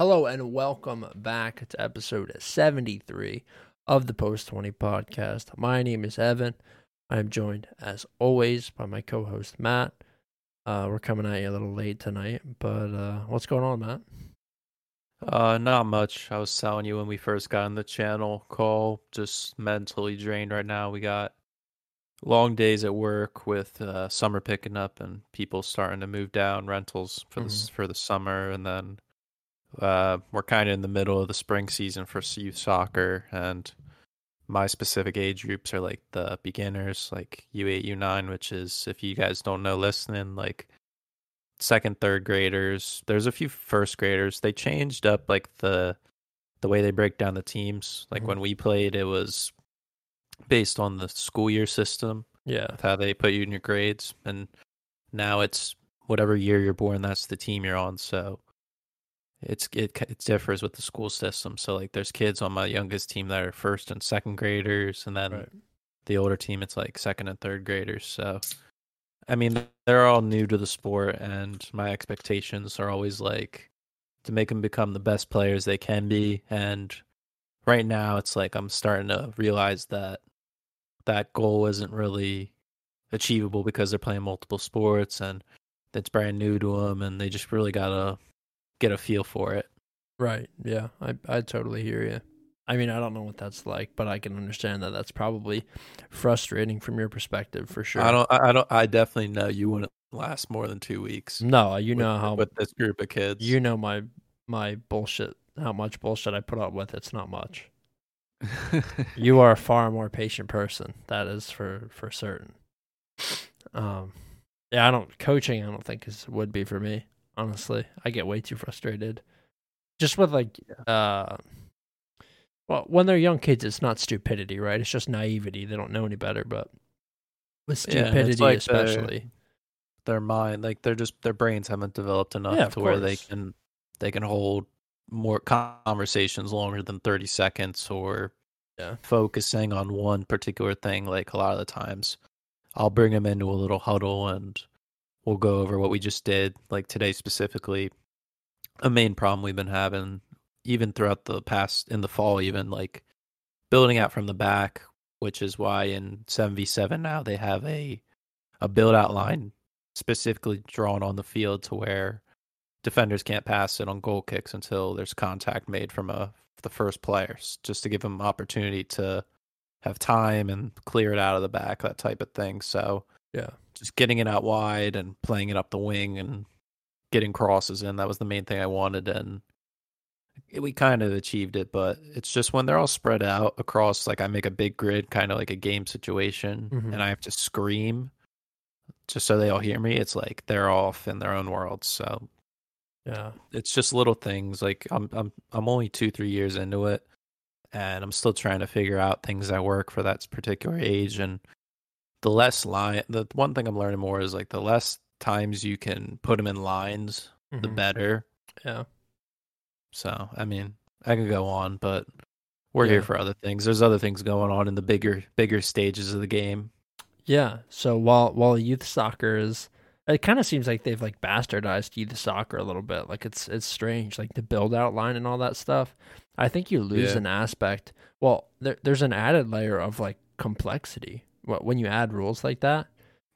Hello and welcome back to episode 73 of the Post 20 podcast. My name is Evan. I am joined, as always, by my co host, Matt. Uh, we're coming at you a little late tonight, but uh, what's going on, Matt? Uh, not much. I was telling you when we first got on the channel call, just mentally drained right now. We got long days at work with uh, summer picking up and people starting to move down rentals for this Mhm. for the summer, and then uh, we're kind of in the middle of the spring season for youth soccer, and my specific age groups are like the beginners, like U8, U9, which is if you guys don't know listening, like second, third graders. There's a few first graders. They changed up like the the way they break down the teams. Like Mhm. when we played, it was based on the school year system, Yeah. how they put you in your grades, and now it's whatever year you're born, that's the team you're on. So it's it it differs with the school system. So like there's kids on my youngest team that are first and second graders, and then Right. the older team it's like second and third graders. So I mean they're all new to the sport, and my expectations are always like to make them become the best players they can be. And right now it's like I'm starting to realize that that goal isn't really achievable because they're playing multiple sports and it's brand new to them, and they just really gotta get a feel for it. Right. Yeah. I, I totally hear you. I mean, I don't know what that's like, but I can understand that that's probably frustrating from your perspective for sure. I don't. I I don't. I definitely know you wouldn't last more than two weeks. No, you with- know how with this group of kids. you know my my bullshit how much bullshit I put up with it's not much. You are a far more patient person. That is for for certain. Um yeah, I don't coaching I don't think is would be for me, honestly. I get way too frustrated. Just with like uh well, when they're young kids it's not stupidity, right? It's just naivety. They don't know any better, but with stupidity it's like especially. their mind, like they're just their brains haven't developed enough Yeah, to where they can they can hold more conversations longer than thirty seconds or Yeah. focusing on one particular thing. Like a lot of the times, I'll bring them into a little huddle and we'll go over what we just did. Like today specifically, a main problem we've been having, even throughout the past in the fall, even like building out from the back, which is why in seven v seven now they have a a build out line specifically drawn on the field to where defenders can't pass it on goal kicks until there's contact made from a the first players, just to give them opportunity to have time and clear it out of the back, that type of thing. So Yeah. Just getting it out wide and playing it up the wing and getting crosses in. That was the main thing I wanted, and it- we kind of achieved it. But it's just when they're all spread out across, like I make a big grid, kind of like a game situation, Mhm. and I have to scream just so they all hear me. It's like they're off in their own worlds. So Yeah. it's just little things. Like I'm I'm I'm only two three years into it, and I'm still trying to figure out things that work for that particular age. And the less line, the one thing I'm learning more is like the less times you can put them in lines, the Mhm. better. Yeah. So I mean, I could go on, but we're Yeah. here for other things. There's other things going on in the bigger bigger stages of the game. Yeah. So while while youth soccer is, it kind of seems like they've like bastardized youth soccer a little bit. Like it's it's strange, like the build out line and all that stuff. I think you lose Yeah. an aspect. Well, there, there's an added layer of like complexity. Wh- When you add rules like that,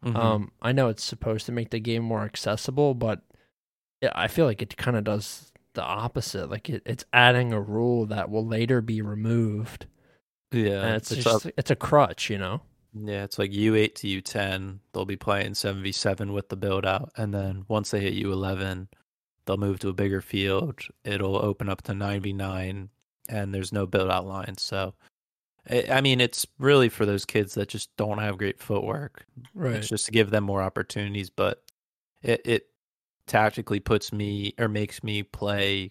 Mhm. um, I know it's supposed to make the game more accessible, but it, I feel like it kind of does the opposite. Like it, it's adding a rule that will later be removed, yeah, and it's, it's just up- it's a crutch, you know. Yeah, it's like U8 to U10. They'll be playing 7v7 with the build out. And then once they hit U11, they'll move to a bigger field. It'll open up to 9v9, and there's no build out line. So, I I mean, it's really for those kids that just don't have great footwork. Right. It's just to give them more opportunities. But it, it tactically puts me or makes me play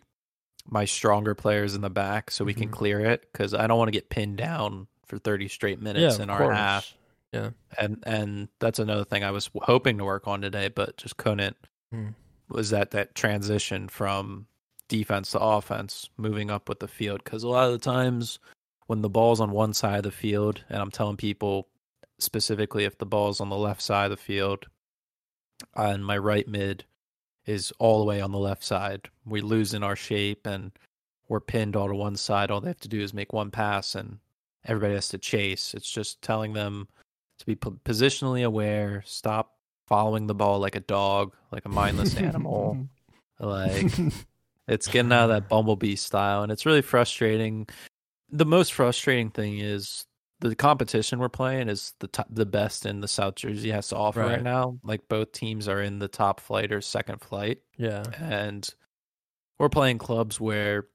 my stronger players in the back so we can Mhm. clear it because I don't want to get pinned down for 30 straight minutes of in our course. half Yeah. and and that's another thing I was hoping to work on today, but just couldn't. Hmm. Was that that transition from defense to offense, moving up with the field? Because a lot of the times when the ball's on one side of the field, and I'm telling people specifically if the ball's on the left side of the field, and my right mid is all the way on the left side. We lose in our shape and we're pinned all to one side. All they have to do is make one pass and everybody has to chase. It's just telling them to be positionally aware, stop following the ball like a dog, like a mindless animal. Like it's getting out of that bumblebee style and it's really frustrating. The most frustrating thing is the competition we're playing is the top, the best in the South Jersey has to offer right. right. now. Like both teams are in the top flight or second flight. Yeah. And we're playing clubs where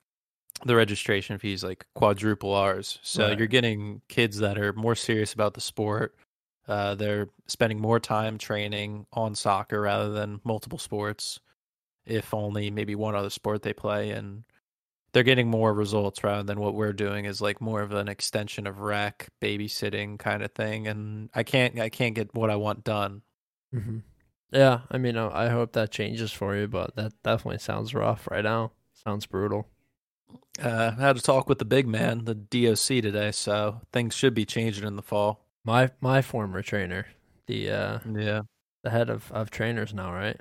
the registration fees like quadruple ours. So right. you're getting kids that are more serious about the sport. Uh, they're spending more time training on soccer rather than multiple sports, if only maybe one other sport they play. And they're getting more results rather than what we're doing is like more of an extension of rec babysitting kind of thing and i can't i can't get what i want done mm-hmm. yeah i mean i hope that changes for you but that definitely sounds rough right now sounds brutal uh, I had to talk with the big man, the DOC today, so things should be changing in the fall. My my former trainer, the uh, yeah, the head of, of trainers now, right?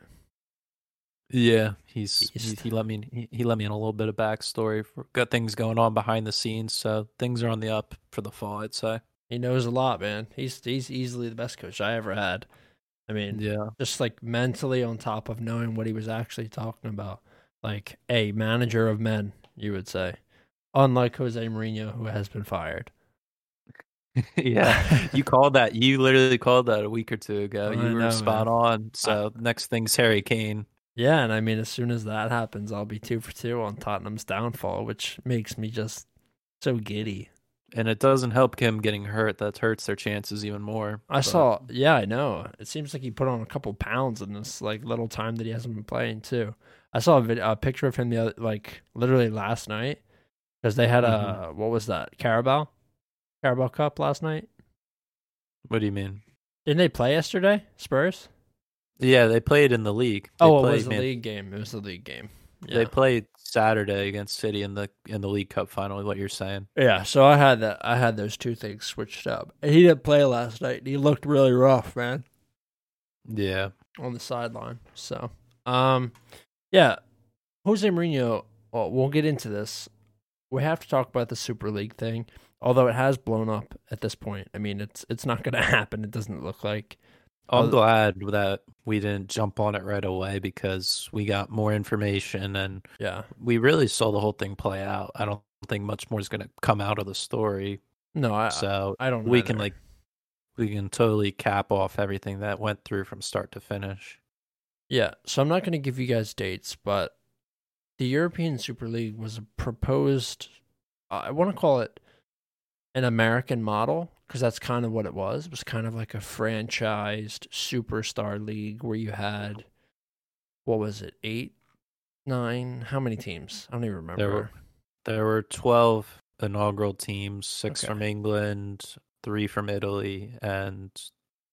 Yeah, he's, he's he let me he, he let me in a little bit of backstory. For, got things going on behind the scenes, so things are on the up for the fall. I'd say he knows a lot, man. He's he's easily the best coach I ever had. I mean, yeah, just like mentally on top of knowing what he was actually talking about, like a manager of men, you would say, unlike Jose Mourinho, who has been fired. yeah, you called that. You literally called that a week or two ago. you were know, spot man. on. So I, next thing's Harry Kane. Yeah, and I mean, as soon as that happens, I'll be two for two on Tottenham's downfall, which makes me just so giddy. And it doesn't help him getting hurt. That hurts their chances even more. I but. saw, yeah, I know. It seems like he put on a couple pounds in this like little time that he hasn't been playing too. I saw a, video, a picture of him the other, like literally last night because they had mm-hmm. a what was that Carabao, Carabao Cup last night. What do you mean? Didn't they play yesterday? Spurs. Yeah, they played in the league. They oh, played, it was the man, league game. It was the league game. Yeah. They played Saturday against City in the in the League Cup final. What you're saying? Yeah. So I had that. I had those two things switched up. He didn't play last night. He looked really rough, man. Yeah. On the sideline. So, um, yeah, Jose Mourinho. Well, we'll get into this. We have to talk about the Super League thing, although it has blown up at this point. I mean, it's it's not going to happen. It doesn't look like. I'm glad that we didn't jump on it right away because we got more information and yeah, we really saw the whole thing play out. I don't think much more is going to come out of the story. No, I so I don't. We either. can like we can totally cap off everything that went through from start to finish. Yeah, so I'm not going to give you guys dates, but the European Super League was a proposed. I want to call it an American model because that's kind of what it was. It was kind of like a franchised superstar league where you had what was it, eight, nine? How many teams? I don't even remember. There were there were twelve inaugural teams, six okay. from England, three from Italy, and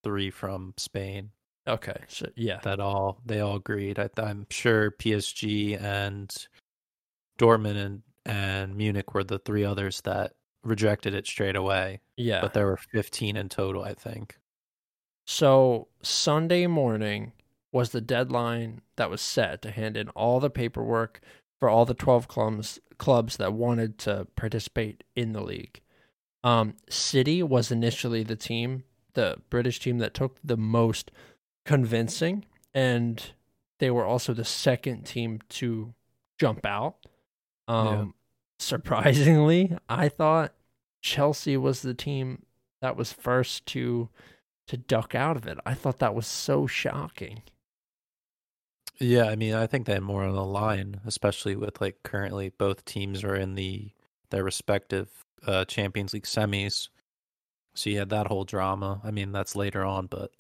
three from Spain. Okay, so yeah, that all they all agreed. I, I'm sure PSG and Dortmund and and Munich were the three others that rejected it straight away. Yeah. But there were 15 in total, I think. So Sunday morning was the deadline that was set to hand in all the paperwork for all the 12 clubs clubs that wanted to participate in the league. Um, City was initially the team, the British team that took the most convincing, and they were also the second team to jump out. Um, surprisingly, I thought Chelsea was the team that was first to to duck out of it. I thought that was so shocking. Yeah, I mean, I think they had more on the line, especially with like currently both teams are in the their respective uh, Champions League semis. So you had that whole drama. I mean, that's later on, but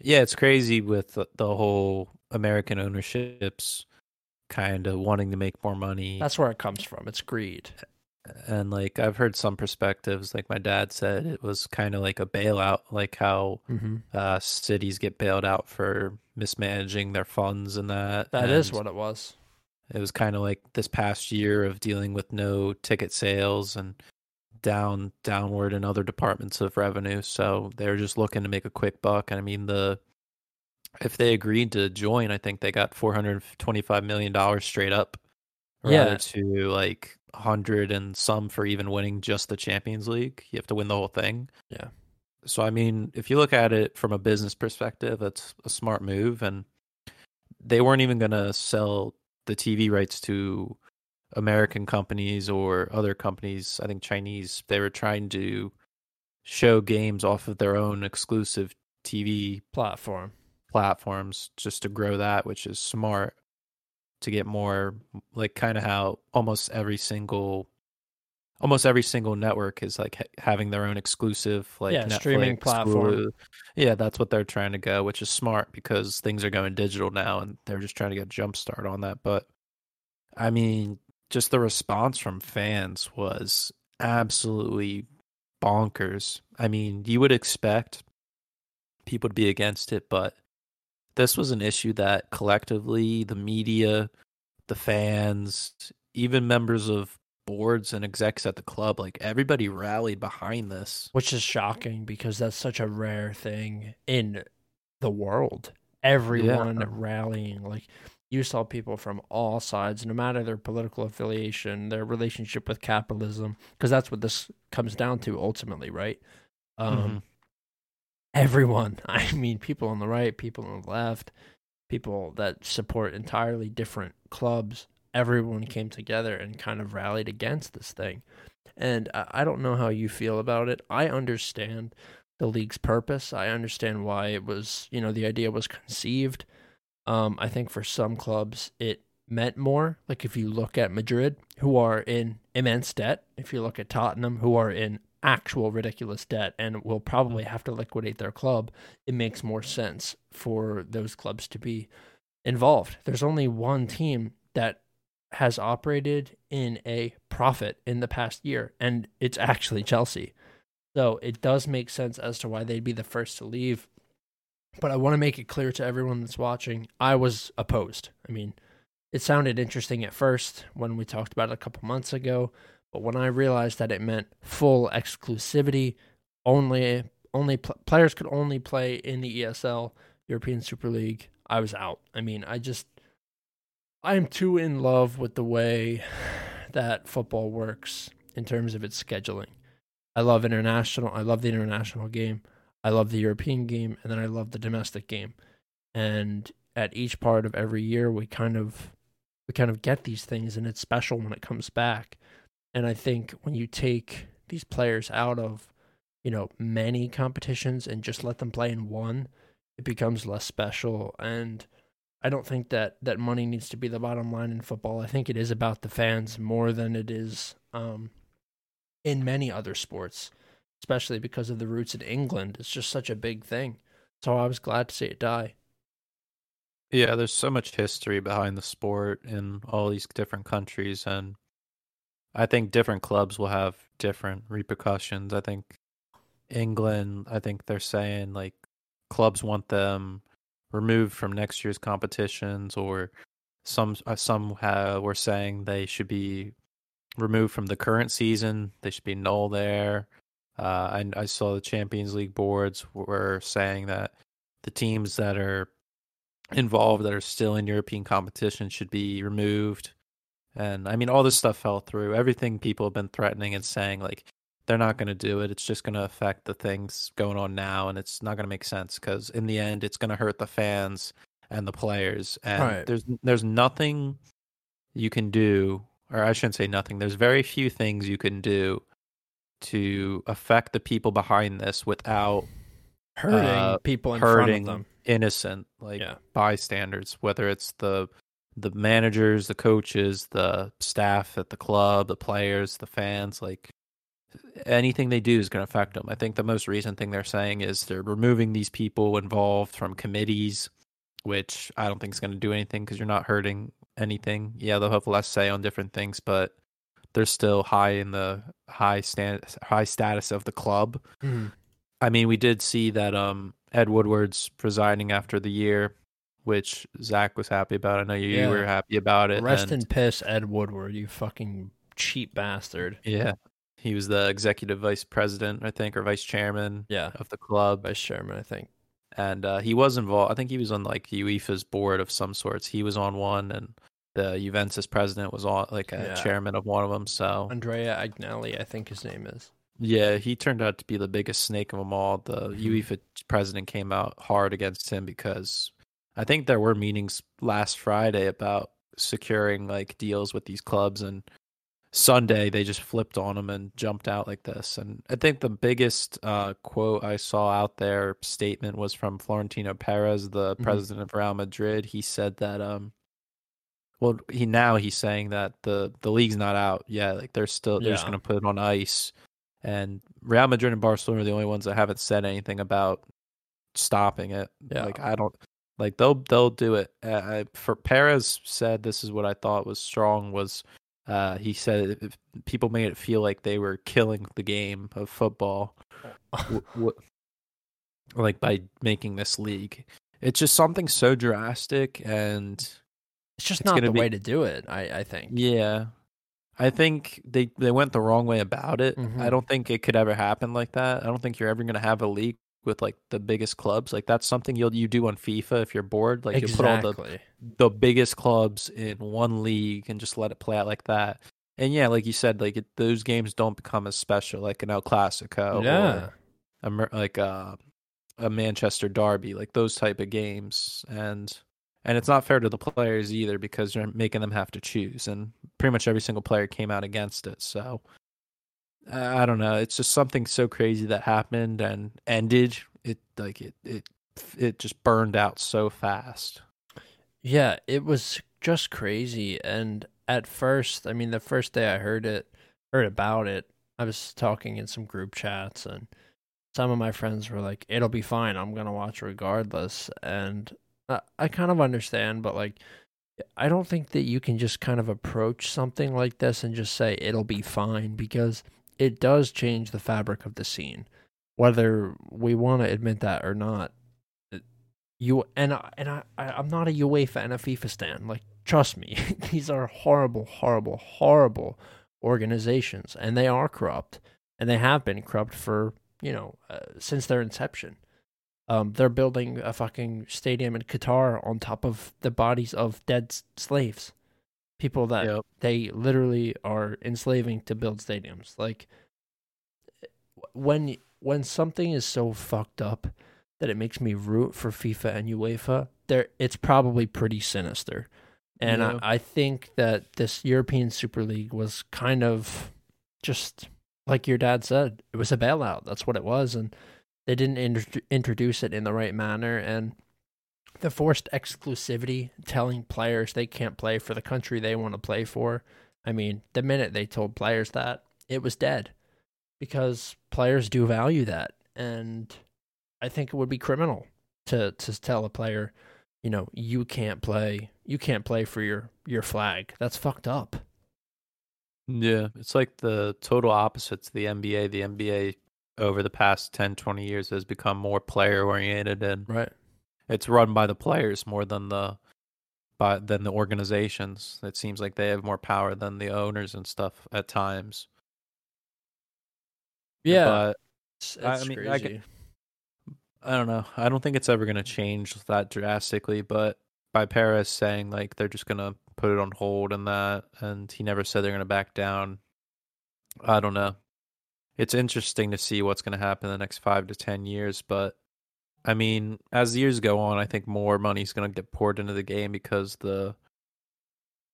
yeah, it's crazy with the, the whole American ownerships kind of wanting to make more money. That's where it comes from. It's greed. And like I've heard some perspectives, like my dad said, it was kind of like a bailout, like how mm-hmm. uh, cities get bailed out for mismanaging their funds and that. That and is what it was. It was kind of like this past year of dealing with no ticket sales and down downward in other departments of revenue. So they're just looking to make a quick buck. And I mean the if they agreed to join, I think they got four hundred twenty-five million dollars straight up. Yeah. Rather to like hundred and some for even winning just the Champions League. You have to win the whole thing. Yeah. So I mean, if you look at it from a business perspective, it's a smart move, and they weren't even gonna sell the TV rights to American companies or other companies. I think Chinese. They were trying to show games off of their own exclusive TV Platform. Platforms just to grow that, which is smart to get more like kind of how almost every single almost every single network is like ha- having their own exclusive like Yeah, streaming platform. Hulu. Yeah, that's what they're trying to go, which is smart because things are going digital now and they're just trying to get a jump start on that. But I mean, just the response from fans was absolutely bonkers. I mean, you would expect people to be against it, but this was an issue that collectively the media, the fans, even members of boards and execs at the club, like everybody rallied behind this. which is shocking because that's such a rare thing in the world. Everyone rallying, like you saw people from all sides, no matter their political affiliation, their relationship with capitalism, because that's what this comes down to ultimately, right? Um, Mhm. Everyone, I mean, people on the right, people on the left, people that support entirely different clubs, everyone came together and kind of rallied against this thing. And I don't know how you feel about it. I understand the league's purpose. I understand why it was, you know, the idea was conceived. Um, I think for some clubs it meant more. Like if you look at Madrid, who are in immense debt, if you look at Tottenham, who are in actual ridiculous debt and will probably have to liquidate their club, it makes more sense for those clubs to be involved. There's only one team that has operated in a profit in the past year, and it's actually Chelsea. So it does make sense as to why they'd be the first to leave. But I want to make it clear to everyone that's watching, I was opposed. I mean, it sounded interesting at first when we talked about it a couple months ago, but when I realized that it meant full exclusivity, only only pl- players could only play in the ESL, European Super League, I was out. I mean, I just I am too in love with the way that football works in terms of its scheduling. I love international. I love the international game. I love the European game, and then I love the domestic game. And at each part of every year, we kind of we kind of get these things, and it's special when it comes back. And I think when you take these players out of you know many competitions and just let them play in one, it becomes less special. And I don't think that that money needs to be the bottom line in football. I think it is about the fans more than it is um, in many other sports, especially because of the roots in England. It's just such a big thing. So I was glad to see it die. Yeah, there's so much history behind the sport in all these different countries, and I think different clubs will have different repercussions. I think England, I think they're saying like clubs want them removed from next year's competitions, or some uh, some ha were saying they should be removed from the current season. They should be null there. Uh, I saw the Champions League boards were saying that the teams that are involved that are still in European competition should be removed. And I mean, all this stuff fell through. Everything people have been threatening and saying, like, they're not going to do it. It's just going to affect the things going on now. And it's not going to make sense because in the end, it's going to hurt the fans and the players. And Right. there's, there's nothing you can do, or I shouldn't say nothing. There's very few things you can do to affect the people behind this without Hurting Uh, people in front hurting of them. innocent like Yeah. bystanders whether it's the the managers the coaches the staff at the club the players the fans like anything they do is going to affect them i think the most recent thing they're saying is they're removing these people involved from committees which i don't think is going to do anything because you're not hurting anything. Yeah they'll have less say on different things but they're still high in the high stand high status of the club. Mhm. I mean, we did see that um Ed Woodward's presiding after the year, which Zach was happy about. I know you, you were happy about it. Rest and- in piss, Ed Woodward, you fucking cheap bastard. yeah, he was the executive vice president, I think, or vice chairman Yeah, of the club, vice chairman, I think. and uh, he was involved. I think he was on like UEFA's board of some sorts. He was on one, and the Juventus president was on like a Yeah. chairman of one of them. So Andrea Agnelli, I think his name is. yeah, he turned out to be the biggest snake of them all. The Mhm. UEFA president came out hard against him because I think there were meetings last Friday about securing like deals with these clubs and Sunday they just flipped on them and jumped out like this. And I think the biggest uh, quote I saw out there statement was from Florentino Perez, the Mhm. president of Real Madrid. He said that um well he now he's saying that the the league's not out yet. Like they're still they're just gonna put it on ice. And Real Madrid and Barcelona are the only ones that haven't said anything about stopping it. Yeah. Like I don't like they'll they'll do it. Uh, I, for Perez said this is what I thought was strong was uh, he said if people made it feel like they were killing the game of football, w- w- like by making this league. It's just something so drastic, and It's just It's not the be- way to do it. I I think. yeah, I think they they went the wrong way about it. Mhm. I don't think it could ever happen like that. I don't think you're ever gonna have a league with like the biggest clubs. Like that's something you'll you do on FIFA if you're bored. Like you put all the the biggest clubs in one league and just let it play out like that. And yeah, like you said, like it, those games don't become as special, like an El Clasico, yeah. or a, like a, a Manchester Derby, like those type of games. And and it's not fair to the players either because you're making them have to choose, and pretty much every single player came out against it. So I don't know, it's just something so crazy that happened and ended. It like it it it just burned out so fast. Yeah, it was just crazy. And at first, I mean, the first day I heard it, heard about it, I was talking in some group chats, and some of my friends were like, "It'll be fine. I'm gonna watch regardless." And I, I kind of understand, but like, I don't think that you can just kind of approach something like this and just say it'll be fine because it does change the fabric of the scene, whether we want to admit that or not you and I, and I, I'm not a UEFA and a FIFA stan. Like, trust me, these are horrible, horrible, horrible organizations, and they are corrupt, and they have been corrupt for you know uh, since their inception. Um, they're building a fucking stadium in Qatar on top of the bodies of dead slaves, people that Yep. they literally are enslaving to build stadiums. Like, when when something is so fucked up that it makes me root for FIFA and UEFA, there it's probably pretty sinister. And Yeah. I, I think that this European Super League was kind of just like your dad said, it was a bailout. That's what it was, and they didn't intro- introduce it in the right manner. And the forced exclusivity, telling players they can't play for the country they want to play for. I mean, the minute they told players that, it was dead, because players do value that, and I think it would be criminal to to tell a player, you know, you can't play, you can't play for your your flag. That's fucked up. Yeah, it's like the total opposite to the NBA. The NBA over the past 10, 20 years has become more player oriented and Right. It's run by the players more than the by than the organizations. It seems like they have more power than the owners and stuff at times. Yeah. But it's, it's I mean, crazy. I could- I don't know. I don't think it's ever going to change that drastically, but by Perez saying like they're just going to put it on hold and that and he never said they're going to back down. I don't know. It's interesting to see what's going to happen in the next 5 to 10 years, but I mean, as years go on, I think more money is going to get poured into the game because the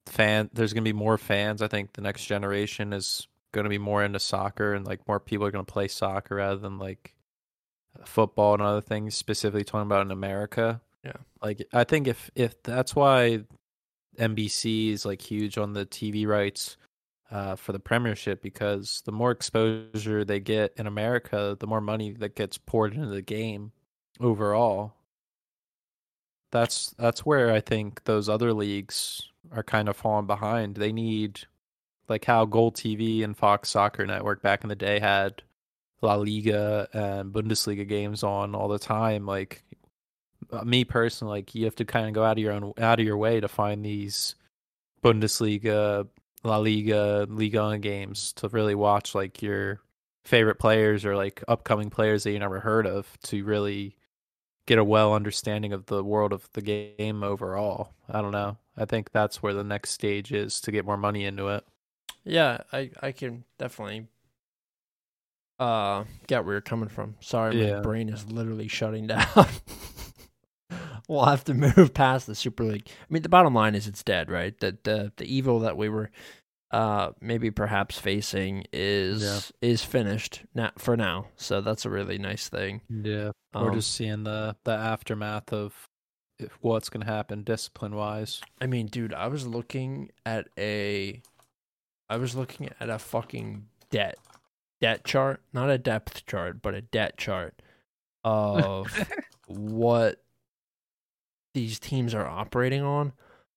fan there's going to be more fans. I think the next generation is going to be more into soccer and like more people are going to play soccer rather than like football and other things specifically talking about in America. Yeah. Like I think if if that's why NBC is like huge on the TV rights uh, for the Premiership because the more exposure they get in America, the more money that gets poured into the game overall. That's that's where I think those other leagues are kind of falling behind. They need like how GolTV and Fox Soccer Network back in the day had La Liga and Bundesliga games on all the time. Like uh, me personally, like you have to kind of go out of your own out of your way to find these Bundesliga, La Liga, Liga games to really watch like your favorite players or like upcoming players that you never heard of to really get a well understanding of the world of the game overall. I don't know. I think that's where the next stage is to get more money into it. Yeah, I I can definitely uh get where you're coming from. Sorry, my Yeah. brain is literally shutting down. we'll have to move past the Super League. I mean, the bottom line is it's dead, right? That the the evil that we were uh maybe perhaps facing is is finished now for now. So that's a really nice thing. Yeah. We're Um, just seeing the the aftermath of what's going to happen discipline wise. I mean, dude, I was looking at a I was looking at a fucking debt debt chart, not a depth chart, but a debt chart of what these teams are operating on.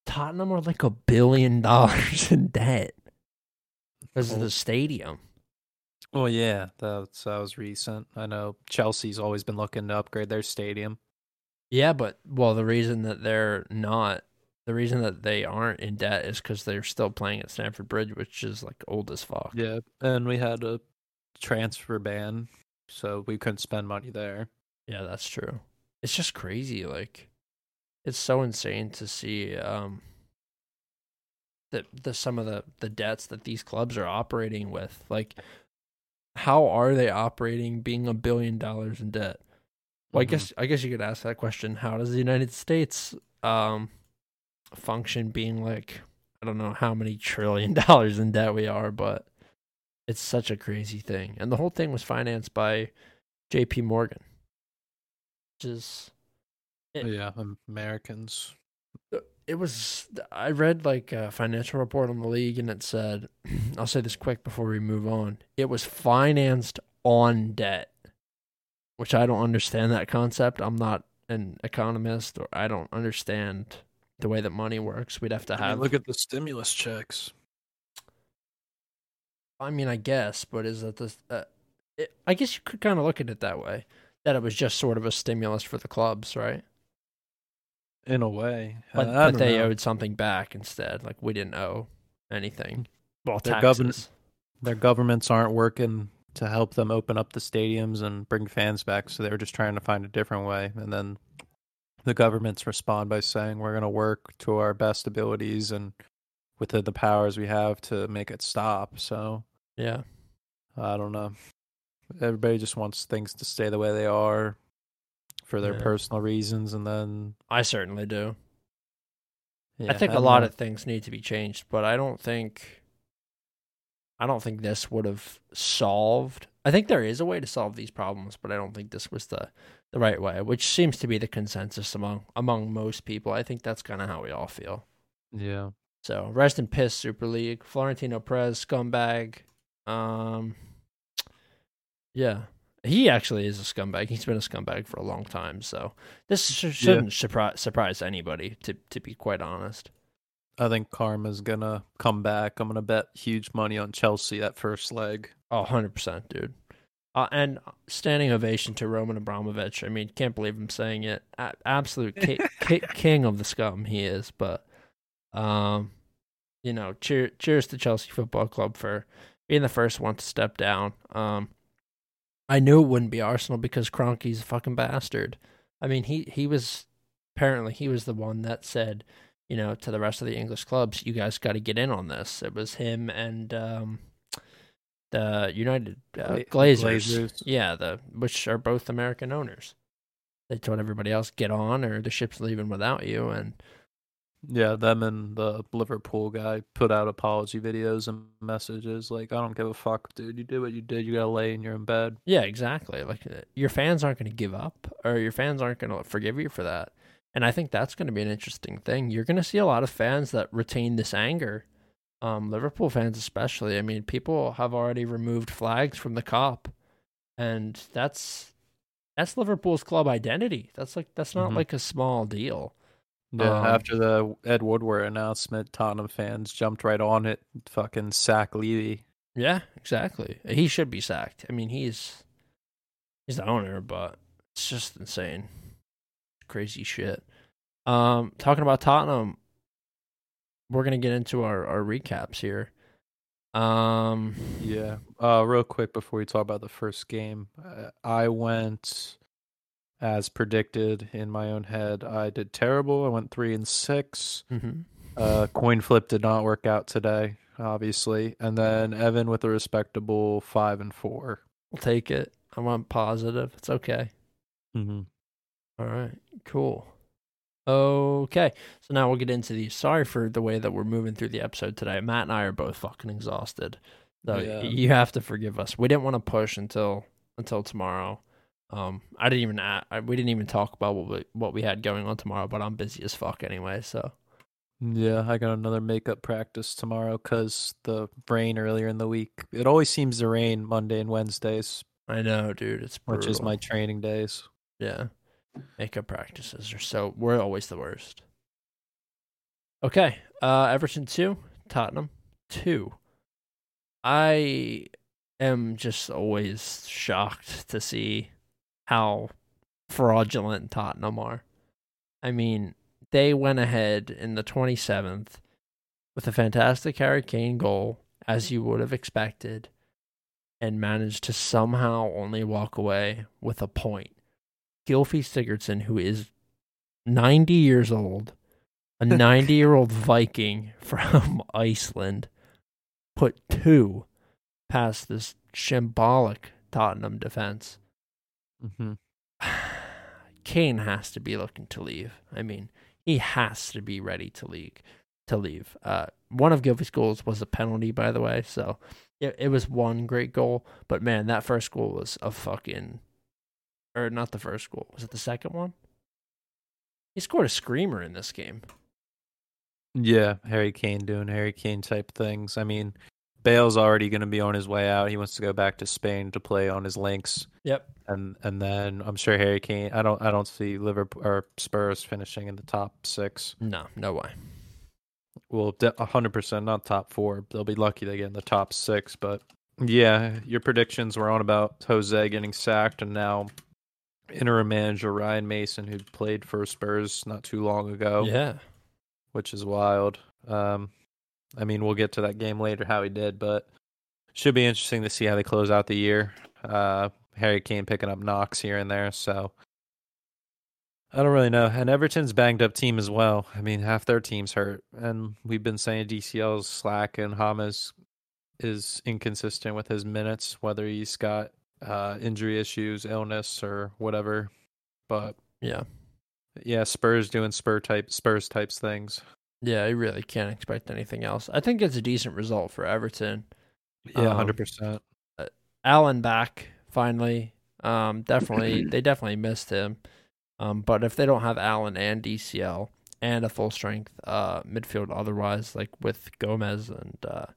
Tottenham are like a billion dollars in debt because of Oh. the stadium. Well, yeah, that's that was recent. I know Chelsea's always been looking to upgrade their stadium. Yeah, but well, the reason that they're not, the reason that they aren't in debt is because they're still playing at Stamford Bridge, which is like old as fuck. Yeah, and we had a transfer ban, so we couldn't spend money there. Yeah, that's true. It's just crazy. Like, it's so insane to see um the the some of the the debts that these clubs are operating with. Like, how are they operating being a billion dollars in debt? Well, I Mhm. guess I guess you could ask that question. How does the United States um function being like I don't know how many trillion dollars in debt we are, but it's such a crazy thing. And the whole thing was financed by JP Morgan. Which is it- yeah, Americans. It was I read like a financial report on the league and it said I'll say this quick before we move on. It was financed on debt. Which I don't understand that concept. I'm not an economist or I don't understand the way that money works. We'd have to I mean, have look at the stimulus checks. I mean, I guess, but is that the uh, it, I guess you could kind of look at it that way. That it was just sort of a stimulus for the clubs, right? In a way, But, but they know. owed something back instead. Like we didn't owe anything. Well, Their taxes. govern- their governments aren't working to help them open up the stadiums and bring fans back, so they were just trying to find a different way. And then the governments respond by saying, "We're going to work to our best abilities and within the powers we have to make it stop." So Yeah. I don't know. Everybody just wants things to stay the way they are for their Yeah. personal reasons, and then I certainly do. yeah, I think a lot know. of things need to be changed, but I don't think I don't think this would have solved. I think there is a way to solve these problems, but I don't think this was the the right way, which seems to be the consensus among among most people. I think that's kind of how we all feel. yeah. So rest in piss, Super League. Florentino Perez, scumbag. Um, yeah, he actually is a scumbag. He's been a scumbag for a long time. So this sh- shouldn't surprise surprise anybody. To to be quite honest. I think Karma's gonna come back. I'm gonna bet huge money on Chelsea that first leg. Oh, 100%, dude. Uh, and standing ovation to Roman Abramovich. I mean, can't believe I'm saying it. A- absolute ki- ki- king of the scum he is. But, um, you know, cheer- cheers to Chelsea Football Club for being the first one to step down. Um, I knew it wouldn't be Arsenal because Kroenke's a fucking bastard. I mean, he, he was apparently he was the one that said, you know, to the rest of the English clubs, you guys got to get in on this. It was him and um, the United uh, Glazers. Glazers. Yeah, the which are both American owners. They told everybody else get on, or the ship's leaving without you. And Yeah, them and the Liverpool guy put out apology videos and messages like, "I don't give a fuck, dude. You did what you did. You gotta lay in your own bed." yeah, exactly. Like uh, your fans aren't going to give up, or your fans aren't going to forgive you for that. And I think that's going to be an interesting thing. You're going to see a lot of fans that retain this anger. Um, Liverpool fans, especially. I mean, people have already removed flags from the Kop, and that's that's Liverpool's club identity. That's like that's not Mhm. like a small deal. Yeah, Um, after the Ed Woodward announcement, Tottenham fans jumped right on it. Fucking sack Levy. Yeah, exactly. He should be sacked. I mean, he's he's the owner, but it's just insane, crazy shit. Um, talking about Tottenham, we're gonna get into our our recaps here. Um, Yeah. Uh, real quick before we talk about the first game, uh, I went as predicted in my own head. I did terrible. I went three and 6 Mm-hmm. Uh, coin flip did not work out today, obviously, and then Evan with a respectable five and 4 We'll take it. I want positive. It's okay. Mm-hmm. All right, cool. Okay, so now we'll get into the. Sorry for the way that we're moving through the episode today. Matt and I are both fucking exhausted, so Yeah. you have to forgive us. We didn't want to push until until tomorrow. Um, I didn't even I, we didn't even talk about what we, what we had going on tomorrow, but I'm busy as fuck anyway. So Yeah, I got another makeup practice tomorrow because the rain earlier in the week. It always seems to rain Monday and Wednesdays, I know, dude, it's brutal. which is my training days. Yeah. Makeup practices are so we're always the worst. Okay. Uh Everton two, Tottenham two. I am just always shocked to see how fraudulent Tottenham are. I mean, they went ahead in the 27th with a fantastic Harry Kane goal, as you would have expected, and managed to somehow only walk away with a point. Gylfi Sigurdsson, who is 90 years old, a 90 year old Viking from Iceland, put two past this shambolic Tottenham defense. Mm-hmm. Kane has to be looking to leave. I mean, he has to be ready to leave. To leave. Uh, one of Gylfi's goals was a penalty, by the way. So it, it was one great goal, but man, that first goal was a fucking, or not the first goal. Was it the second one? He scored a screamer in this game. Yeah, Harry Kane doing Harry Kane type things. I mean, Bale's already going to be on his way out. He wants to go back to Spain to play on his links, Yep. and and then I'm sure Harry Kane. I don't I don't see Liverpool or Spurs finishing in the top six. No, no way. Well, hundred percent not top four. They'll be lucky they get in the top six. But yeah, your predictions were on about Jose getting sacked, and now interim manager Ryan Mason, who played for Spurs not too long ago. Yeah. which is wild. Um, I mean, we'll get to that game later, how he did, but should be interesting to see how they close out the year. Uh, Harry Kane picking up knocks here and there, so I don't really know. And Everton's banged up team as well. I mean, half their team's hurt, and we've been saying DCL's slack and Hamas is inconsistent with his minutes, whether he's got uh, injury issues, illness, or whatever. But Yeah. yeah, Spurs doing Spur type Spurs types things. Yeah, I really can't expect anything else. I think it's a decent result for Everton. Yeah, Um, hundred percent. Allen back finally. Um, definitely, they definitely missed him. Um, but if they don't have Allen and DCL and a full strength uh midfield, otherwise like with Gomes and uh,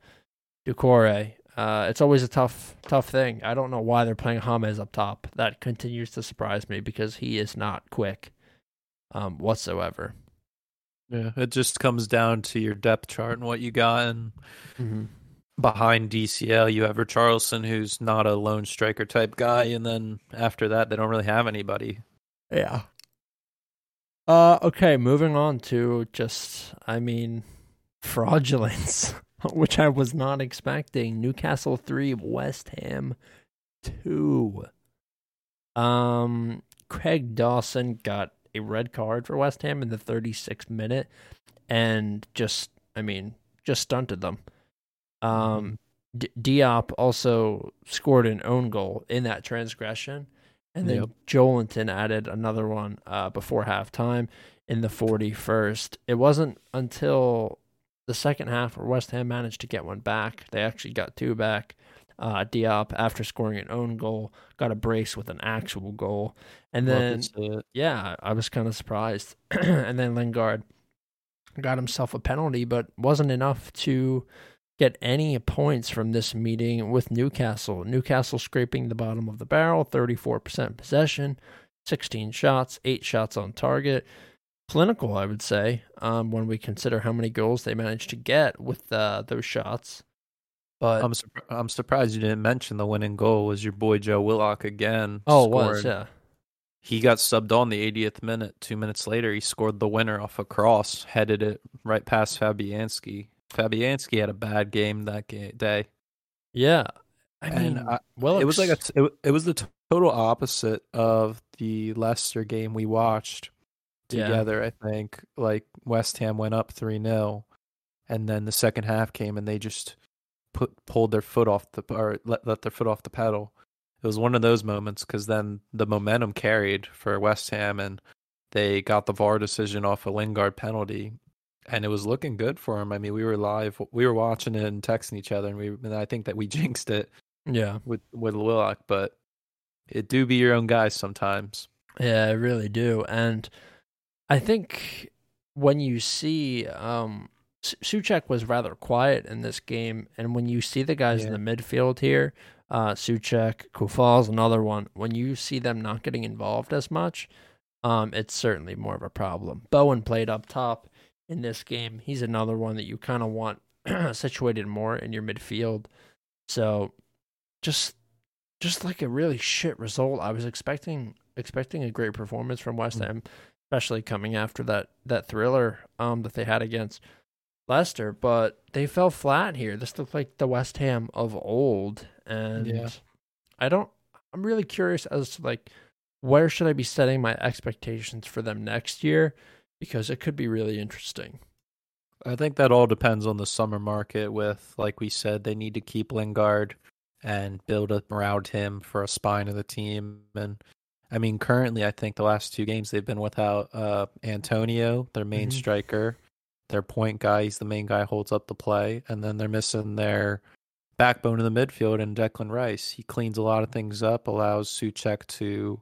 Doucouré, uh, it's always a tough, tough thing. I don't know why they're playing James up top. That continues to surprise me because he is not quick, um, whatsoever. Yeah, it just comes down to your depth chart and what you got. And Mm-hmm. behind DCL, you have Richarlison, who's not a lone striker type guy, and then after that, they don't really have anybody. Yeah. Uh okay, moving on to just I mean fraudulence, which I was not expecting. Newcastle 3, West Ham 2. Um Craig Dawson got a red card for West Ham in the 36th minute and just I mean, just stunted them. Um D- Diop also scored an own goal in that transgression. And then Yep. Joelinton added another one uh, before halftime in the 41st. It wasn't until the second half where West Ham managed to get one back. They actually got two back. Uh, Diop, after scoring an own goal, got a brace with an actual goal. And then yeah, I was kind of surprised. and then Lingard got himself a penalty, but wasn't enough to get any points from this meeting with Newcastle. Newcastle scraping the bottom of the barrel, 34% possession, 16 shots, 8 shots on target. Clinical, I would say, um, when we consider how many goals they managed to get with uh, those shots. But I'm surp- I'm surprised you didn't mention the winning goal was your boy Joe Willock again. oh, it was yeah, He got subbed on the 80th minute. Two minutes later, he scored the winner off a cross, headed it right past Fabianski. Fabianski had a bad game that ga- day. yeah. I mean, well, it was like a it, it was the total opposite of the Leicester game we watched Yeah. together. I think like West Ham went up three 0 and then the second half came and they just put pulled their foot off the or let let their foot off the pedal. It was one of those moments because then the momentum carried for West Ham and they got the VAR decision off a Lingard penalty, and it was looking good for them. I mean, we were live, we were watching it and texting each other, and we and I think that we jinxed it yeah, with with Willock, but it do be your own guys sometimes. yeah, I really do, and I think when you see um, Souček was rather quiet in this game, and when you see the guys in the midfield here, uh, Souček, Coufal's another one. When you see them not getting involved as much, um, it's certainly more of a problem. Bowen played up top in this game. He's another one that you kind of want situated more in your midfield. So, just just like a really shit result. I was expecting expecting a great performance from West Mm. Ham, especially coming after that that thriller um that they had against Leicester, but they fell flat here. This looked like the West Ham of old, and Yeah. I don't. I'm really curious as to like where should I be setting my expectations for them next year because it could be really interesting. I think that all depends on the summer market. With like we said, they need to keep Lingard and build up around him for a spine of the team. And I mean, currently, I think the last two games they've been without uh, Antonio, their main Mhm. striker, their point guy. He's the main guy, holds up the play, and then they're missing their backbone in the midfield and Declan Rice. He cleans a lot of things up, allows Souček to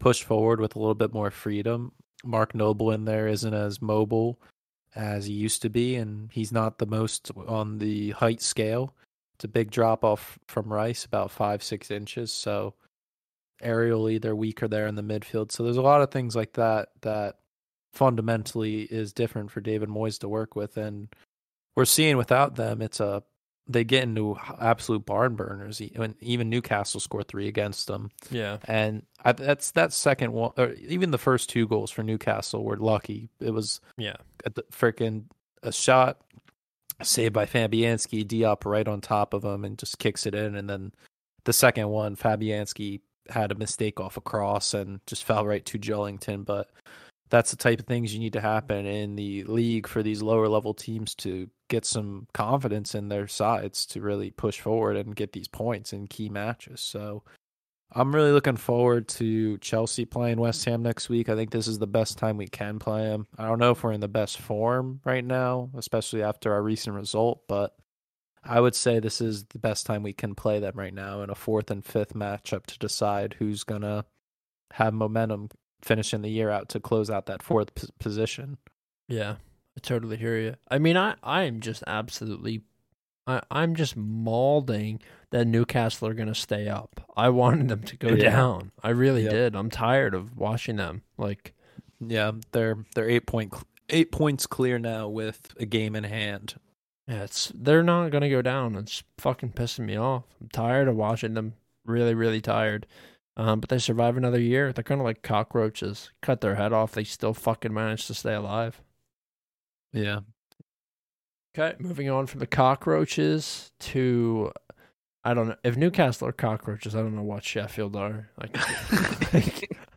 push forward with a little bit more freedom. Mark Noble in there isn't as mobile as he used to be, and he's not the most on the height scale. It's a big drop off from Rice, about five, six inches. So aerially, they're weaker there in the midfield. So there's a lot of things like that that fundamentally is different for David Moyes to work with, and we're seeing without them, it's a they get into absolute barn burners. Even Newcastle scored three against them. Yeah. And I, that's that second one, or even the first two goals for Newcastle were lucky. It was Yeah. at the freaking a shot saved by Fabianski, Diop right on top of him, and just kicks it in. And then the second one, Fabianski had a mistake off a cross and just fell right to Joelinton. But that's the type of things you need to happen in the league for these lower level teams to get some confidence in their sides to really push forward and get these points in key matches. So I'm really looking forward to Chelsea playing West Ham next week. I think this is the best time we can play them. I don't know if we're in the best form right now, especially after our recent result, but I would say this is the best time we can play them right now in a fourth and fifth matchup to decide who's going to have momentum finishing the year out to close out that fourth p- position. Yeah, I totally hear you. I mean, I I am just absolutely, I I'm just mauling that Newcastle are gonna stay up. I wanted them to go Yeah. down. I really Yep. did. I'm tired of watching them. Like, Yeah, they're they're 8 point 8 points clear now with a game in hand. yeah, it's they're not gonna go down. It's fucking pissing me off. I'm tired of watching them. Really, really tired. Um, but they survive another year. They're kind of like cockroaches. Cut their head off, they still fucking manage to stay alive. Yeah. Okay, moving on from the cockroaches to I don't know if Newcastle are cockroaches. I don't know what Sheffield are. Like,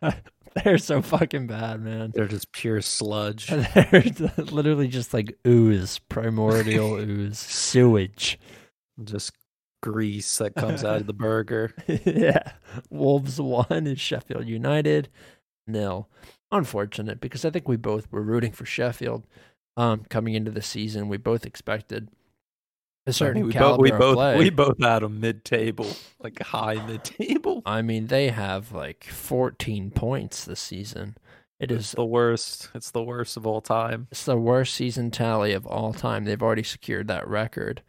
they're so fucking bad, man. They're just pure sludge. They're literally just like ooze, primordial ooze, sewage. just grease that comes out of the burger. yeah, Wolves one is Sheffield United nil. Unfortunate because I think we both were rooting for Sheffield. Um, coming into the season, we both expected a I certain mean, we both caliber we of both play. we both had them mid table, like high mid table. I mean, they have like 14 points this season. It It's is the worst. It's the worst of all time. it's the worst season tally of all time. They've already secured that record.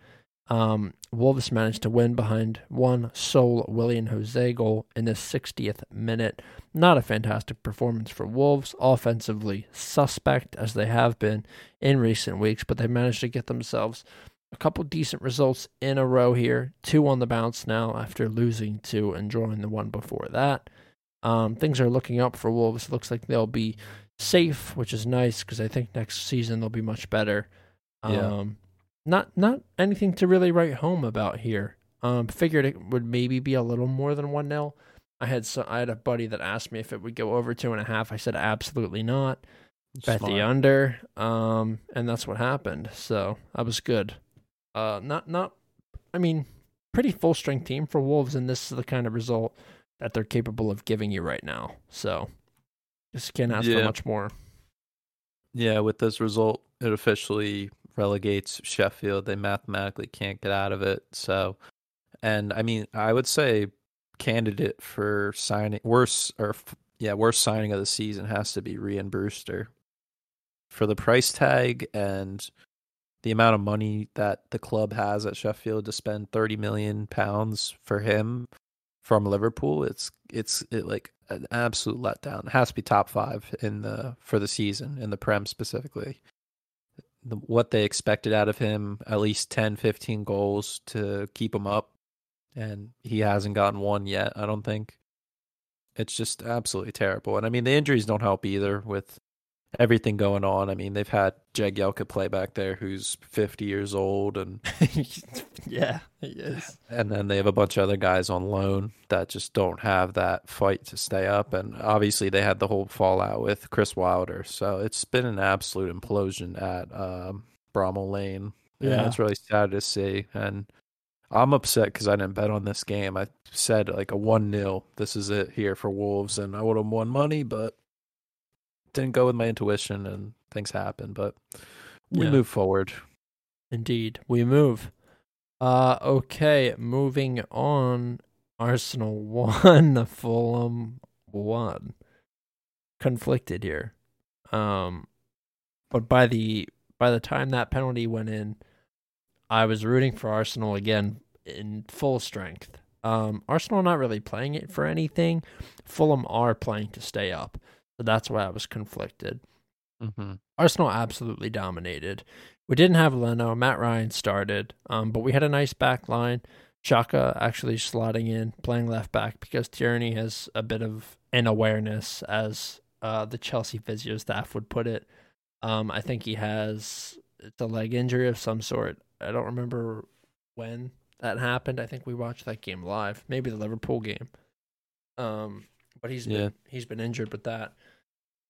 Um, Wolves managed to win behind one sole Willian José goal in the 60th minute. Not a fantastic performance for Wolves, offensively suspect as they have been in recent weeks, but they managed to get themselves a couple decent results in a row here. Two on the bounce now after losing two and drawing the one before that. Um, things are looking up for Wolves. Looks like they'll be safe, which is nice because I think next season they'll be much better. Yeah. Not not anything to really write home about here. Um, figured it would maybe be a little more than one 0 I had so I had a buddy that asked me if it would go over two and a half. I said absolutely not. Bet the under. Um, and that's what happened. So I was good. Uh, not not. I mean, pretty full strength team for Wolves, and this is the kind of result that they're capable of giving you right now. So just can't ask Yeah. for much more. Yeah, with this result, it officially relegates Sheffield. They mathematically can't get out of it. So, and I mean, I would say candidate for signing worst or yeah, worst signing of the season has to be Rian Brewster. For the price tag and the amount of money that the club has at Sheffield to spend 30 million pounds for him from Liverpool, it's it's it like an absolute letdown. It has to be top five in the for the season in the Prem specifically. The, what they expected out of him, at least 10, 15 goals to keep him up, and he hasn't gotten one yet. I don't think. It's just absolutely terrible, and I mean the injuries don't help either with everything going on. I mean they've had Jagielka play back there, who's fifty years old, and yeah, he is. and then they have a bunch of other guys on loan that just don't have that fight to stay up. And obviously, they had the whole fallout with Chris Wilder, so it's been an absolute implosion at um, Bramall Lane. Yeah, Yeah. it's really sad to see. And I'm upset because I didn't bet on this game. I said like a one 0 This is it here for Wolves, and I would have won money, but didn't go with my intuition, and things happen. But we Yeah. move forward. Indeed, we move. Uh, okay, moving on. Arsenal one, Fulham one. Conflicted here. Um, but by the by the time that penalty went in, I was rooting for Arsenal again in full strength. Um, Arsenal not really playing it for anything. Fulham are playing to stay up, so that's why I was conflicted. Mm-hmm. Arsenal absolutely dominated. We didn't have Leno. Matt Ryan started, um, but we had a nice back line. Xhaka actually slotting in, playing left back because Tierney has a bit of an awareness, as uh, the Chelsea physio staff would put it. Um, I think he has it's a leg injury of some sort. I don't remember when that happened. I think we watched that game live, maybe the Liverpool game. Um, but he's Yeah. been he's been injured with that.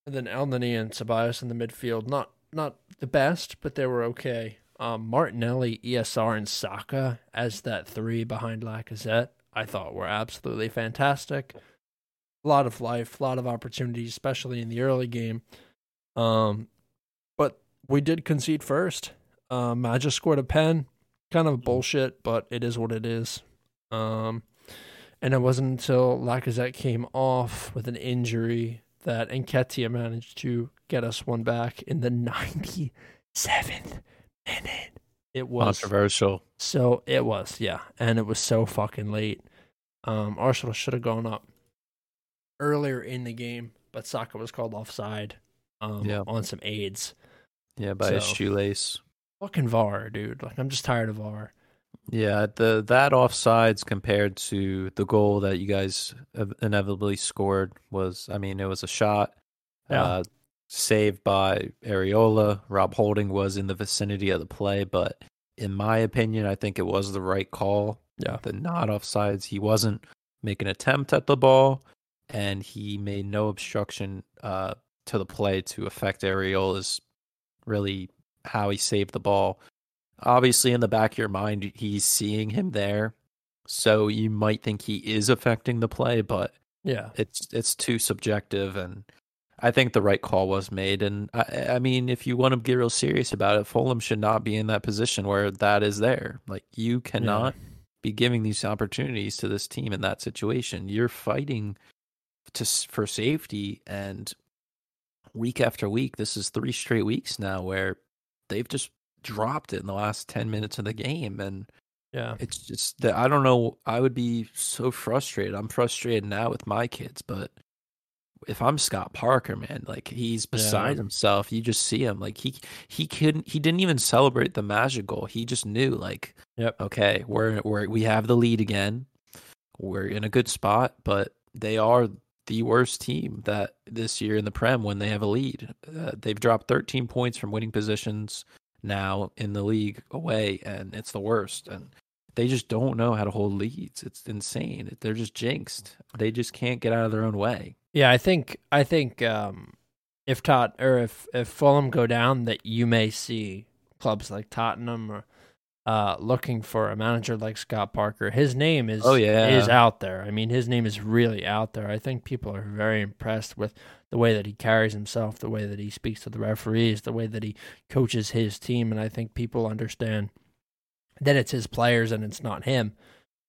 And then Elneny and Ceballos in the midfield, not not the best, but they were okay. Um, Martinelli, ESR, and Saka as that three behind Lacazette, I thought were absolutely fantastic. A lot of life, a lot of opportunities, especially in the early game. Um, but we did concede first. Um, I just scored a pen, kind of bullshit, but it is what it is. Um, and it wasn't until Lacazette came off with an injury that Nketiah managed to get us one back in the 97th minute. It was Controversial. so it was, yeah, and it was so fucking late. Um, Arsenal should have gone up earlier in the game, but Saka was called offside. Um, Yeah. on some aids. Yeah, by his So- shoelace. Fucking VAR, dude. Like I'm just tired of VAR. Yeah, the that offsides compared to the goal that you guys inevitably scored was, I mean, it was a shot, Yeah. uh, saved by Areola. Rob Holding was in the vicinity of the play, but in my opinion, I think it was the right call. Yeah. The not offsides, he wasn't making an attempt at the ball, and he made no obstruction uh, to the play to affect Areola's really how he saved the ball obviously in the back of your mind he's seeing him there. So you might think he is affecting the play but Yeah. it's it's too subjective and I think the right call was made. And I, I mean if you want to get real serious about it Fulham should not be in that position where that is there. Like you cannot be giving these opportunities to this team in that situation. You're fighting to for safety and week after week this is three straight weeks now where they've just dropped it in the last 10 minutes of the game and Yeah. it's just that I don't know I would be so frustrated. I'm frustrated now with my kids, but if I'm Scott Parker, man, like he's beside Yeah. himself. You just see him like he he couldn't he didn't even celebrate the magic goal. He just knew like Yep. okay, we're we're we have the lead again. We're in a good spot, but they are the worst team that this year in the Prem when they have a lead. Uh, they've dropped 13 points from winning positions now in the league away, and it's the worst. And they just don't know how to hold leads. It's insane. They're just jinxed. They just can't get out of their own way. Yeah, I think I think um, if Tot or if if Fulham go down, that you may see clubs like Tottenham or uh, looking for a manager like Scott Parker. His name is Oh, yeah. is out there. I mean, his name is really out there. I think people are very impressed with the way that he carries himself, the way that he speaks to the referees, the way that he coaches his team, and I think people understand that it's his players and it's not him.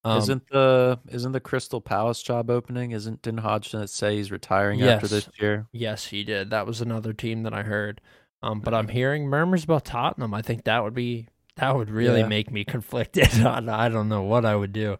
Um, isn't the isn't the Crystal Palace job opening? Isn't didn't Hodgson say he's retiring after this year? Yes, he did. That was another team that I heard. Um, but I'm hearing murmurs about Tottenham. I think that would be that would really Yeah. make me conflicted. on I don't know what I would do.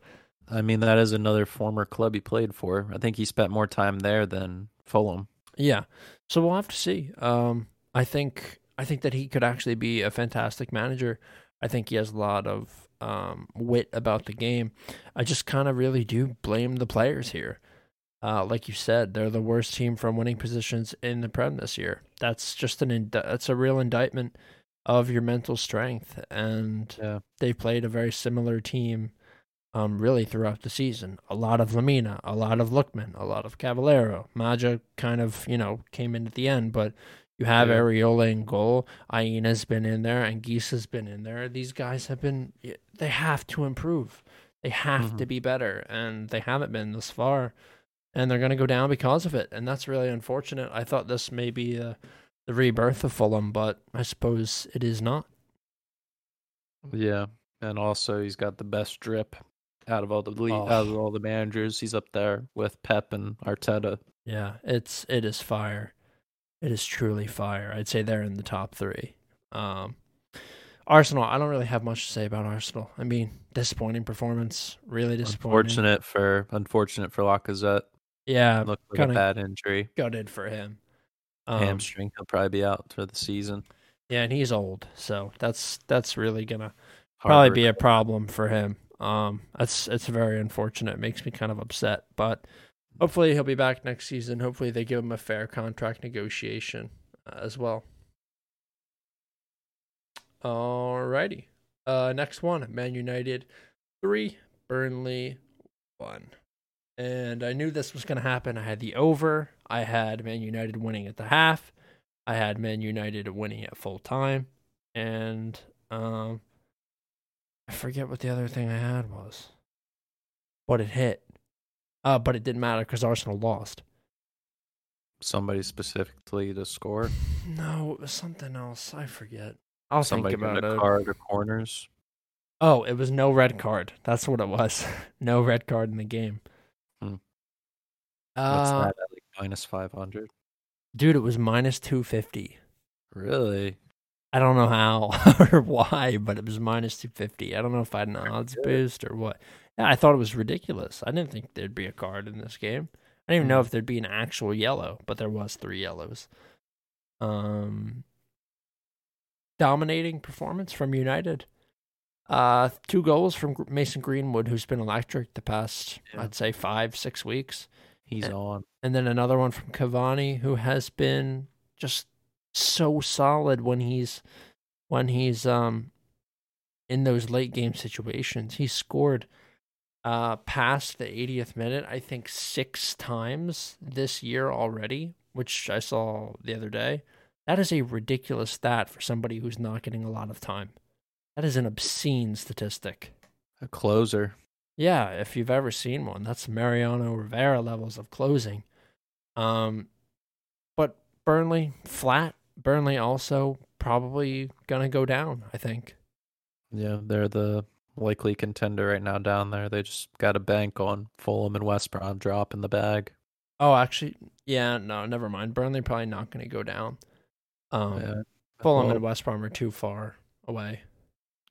I mean, that is another former club he played for. I think he spent more time there than Fulham. Yeah. So we'll have to see. Um, I think I think that he could actually be a fantastic manager. I think he has a lot of um, wit about the game. I just kind of really do blame the players here. Uh, like you said, they're the worst team from winning positions in the Prem this year. That's just an ind- that's a real indictment of your mental strength, and Yeah. they played a very similar team. Um, really throughout the season, a lot of Lemina, a lot of Lookman, a lot of Cavaleiro. Maja kind of, you know, came in at the end, but you have Yeah. Areola in goal. Aina's been in there, and Geese has been in there. These guys have been, they have to improve. They have to Mhm. be better, and they haven't been this far. And they're going to go down because of it. And that's really unfortunate. I thought this may be uh, the rebirth of Fulham, but I suppose it is not. Yeah, and also he's got the best drip out of all the le- out of Oh. all the managers. He's up there with Pep and Arteta. Yeah, it's it is fire. It is truly fire. I'd say they're in the top three. Um, Arsenal. I don't really have much to say about Arsenal. I mean, disappointing performance. Really disappointing. Unfortunate for unfortunate for Lacazette. Yeah, Looked like a bad injury. gutted for him. Um, Hamstring. He'll probably be out for the season. Yeah, and he's old, so that's that's really gonna Hard probably be a problem for him. Um, that's it's very unfortunate. It makes me kind of upset, but hopefully he'll be back next season. Hopefully they give him a fair contract negotiation uh, as well. Alrighty, uh, next one: Man United three, Burnley one. And I knew this was going to happen. I had the over. I had Man United winning at the half. I had Man United winning at full time, and um, I forget what the other thing I had was. But it hit. Uh, but it didn't matter because Arsenal lost. Somebody specifically to score. No, it was something else. I forget. I'll Somebody think about in the it. card or corners. Oh, it was no red card. That's what it was. no red card in the game. Hmm. Uh, What's that at like minus five hundred? dude, it was minus two fifty. Really? I don't know how or why, but it was minus 250. I don't know if I had an odds boost or what. Yeah, I thought it was ridiculous. I didn't think there'd be a card in this game. I didn't even know Hmm. if there'd be an actual yellow, but there was three yellows. Um, dominating performance from United. Uh, two goals from Mason Greenwood, who's been electric the past, Yeah. I'd say, five, six weeks He's Eh. on. and then another one from Cavani, who has been just so solid when he's when he's um in those late game situations. He scored uh past the 80th minute, I think six times this year already, which I saw the other day. That is a ridiculous stat for somebody who's not getting a lot of time. That is an obscene statistic. A closer. Yeah, if you've ever seen one, that's Mariano Rivera levels of closing. Um, but Burnley flat. Burnley also probably gonna go down. I think. Yeah, they're the likely contender right now down there. They just got a bank on Fulham and West Brom dropping the bag. Oh, actually, yeah, no, never mind. Burnley probably not gonna go down. Um, yeah. Fulham Well, and West Brom are too far away.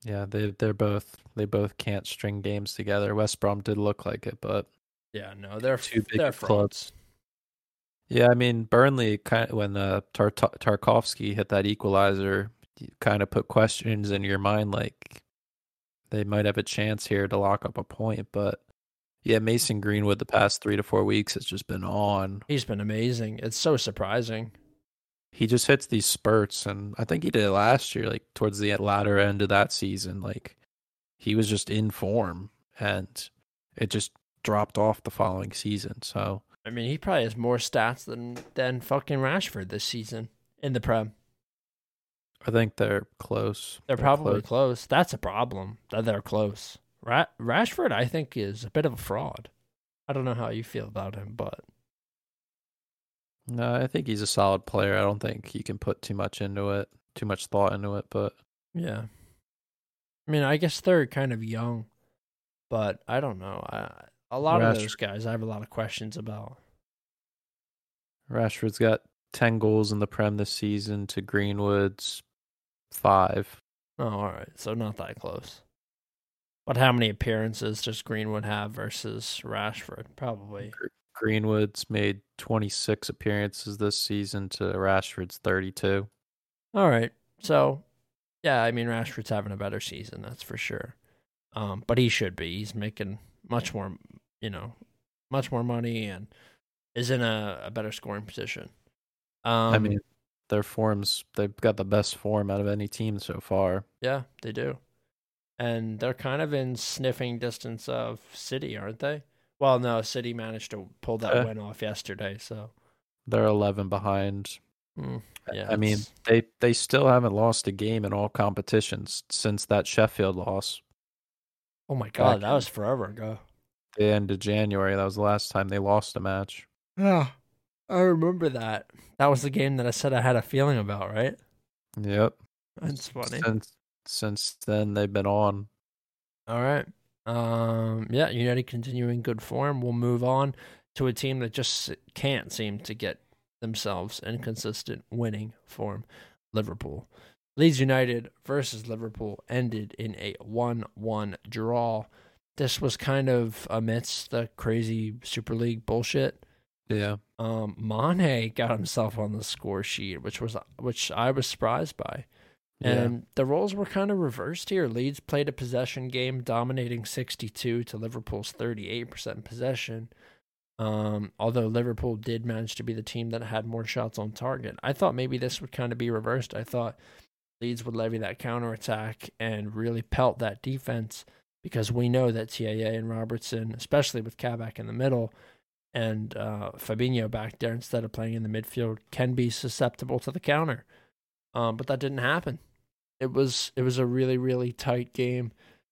Yeah, they they're both they both can't string games together. West Brom did look like it, but Yeah, no, they're Two big they're clubs. yeah, I mean Burnley kind of, when uh, Tar- Tarkowski hit that equalizer, kind of put questions in your mind like they might have a chance here to lock up a point, but yeah, Mason Greenwood the past three to four weeks has just been on. He's been amazing. It's so surprising. He just hits these spurts and i think he did it last year like towards the latter end of that season like he was just in form and it just dropped off the following season. So I mean, he probably has more stats than than fucking Rashford this season in the Prem. I think they're close. They're, probably close. That's a problem that they're close. Ra- Rashford, I think, is a bit of a fraud. I don't know how you feel about him, but No, I think he's a solid player. I don't think you can put too much into it, too much thought into it, but yeah. I mean, I guess they're kind of young, but I don't know. I, a lot of those guys, I have a lot of questions about. Rashford's got 10 goals in the Prem this season to Greenwood's 5. Oh, all right. So not that close. But how many appearances does Greenwood have versus Rashford? Probably. Greenwood's made 26 appearances this season to Rashford's 32. All right. So, yeah, I mean Rashford's having a better season, that's for sure. Um, but he should be. He's making much more, you know, much more money and is in a, a better scoring position. Um, I mean, their forms, they've got the best form out of any team so far. yeah, they do. And they're kind of in sniffing distance of City, aren't they? Well, no, City managed to pull that Uh, win off yesterday, so They're 11 behind. mm, yeah. I mean, they they still haven't lost a game in all competitions since that Sheffield loss. oh my god, back that was forever ago. The end of January, that was the last time they lost a match. Yeah, I remember that. That was the game that I said I had a feeling about, right? Yep. That's funny. Since since then, they've been on. All right. Um, yeah, United continuing good form. We'll move on to a team that just can't seem to get themselves in consistent winning form. Liverpool. Leeds United versus Liverpool ended in a 1 1 draw. This was kind of amidst the crazy Super League bullshit. Yeah. Um, Mane got himself on the score sheet, which was which I was surprised by. Yeah. And the roles were kind of reversed here. Leeds played a possession game, dominating 62 to Liverpool's 38% possession. Um, although Liverpool did manage to be the team that had more shots on target. I thought maybe this would kind of be reversed. I thought Leeds would levy that counterattack and really pelt that defense because we know that TAA and Robertson, especially with Kabak in the middle and uh, Fabinho back there instead of playing in the midfield, can be susceptible to the counter. Um, but that didn't happen it was it was a really really tight game.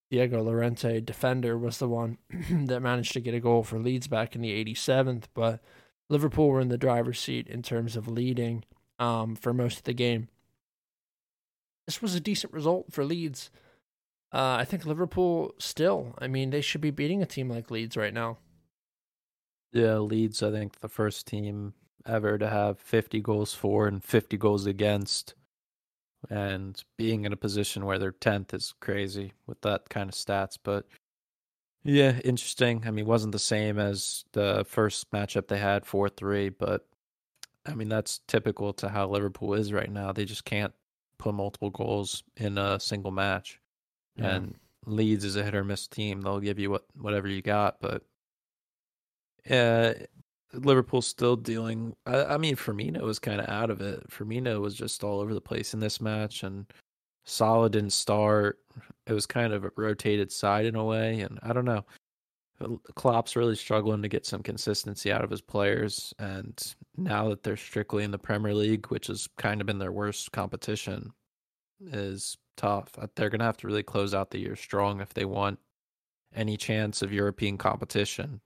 Diego Llorente, defender, was the one that managed to get a goal for Leeds back in the 87th, but Liverpool were in the driver's seat in terms of leading um, for most of the game. This was a decent result for Leeds. Uh, I think Liverpool still, I mean, they should be beating a team like Leeds right now. Yeah, Leeds, I think, the first team ever to have 50 goals for and 50 goals against. And being in a position where they're 10th is crazy with that kind of stats. But yeah, interesting. I mean, wasn't the same as the first matchup they had 4 3, but I mean, that's typical to how Liverpool is right now. They just can't put multiple goals in a single match. And Leeds is a hit or miss team. They'll give you what whatever you got, but uh, Liverpool's still dealing. I, I mean, Firmino was kind of out of it. Firmino was just all over the place in this match, and Salah didn't start. It was kind of a rotated side in a way, and I don't know. Klopp's really struggling to get some consistency out of his players, and now that they're strictly in the Premier League, which has kind of been their worst competition, is tough. Uh, They're gonna have to really close out the year strong if they want any chance of European competition.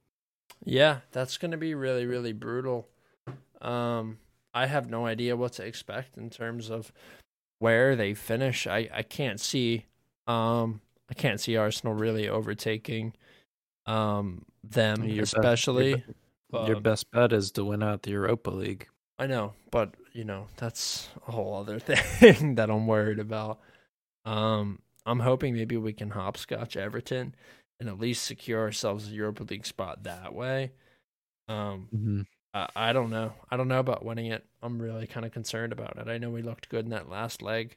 Yeah, that's going to be really, really brutal. Um, I have no idea what to expect in terms of where they finish. I, I can't see, um, I can't see Arsenal really overtaking, um, them, Your best- especially. your, be- your um, best bet is to win out the Europa League. I know, but you know that's a whole other thing that I'm worried about. Um, I'm hoping maybe we can hopscotch Everton and at least secure ourselves a Europa League spot that way. Um, Mm-hmm. I, I don't know. I don't know about winning it. I'm really kind of concerned about it. I know we looked good in that last leg,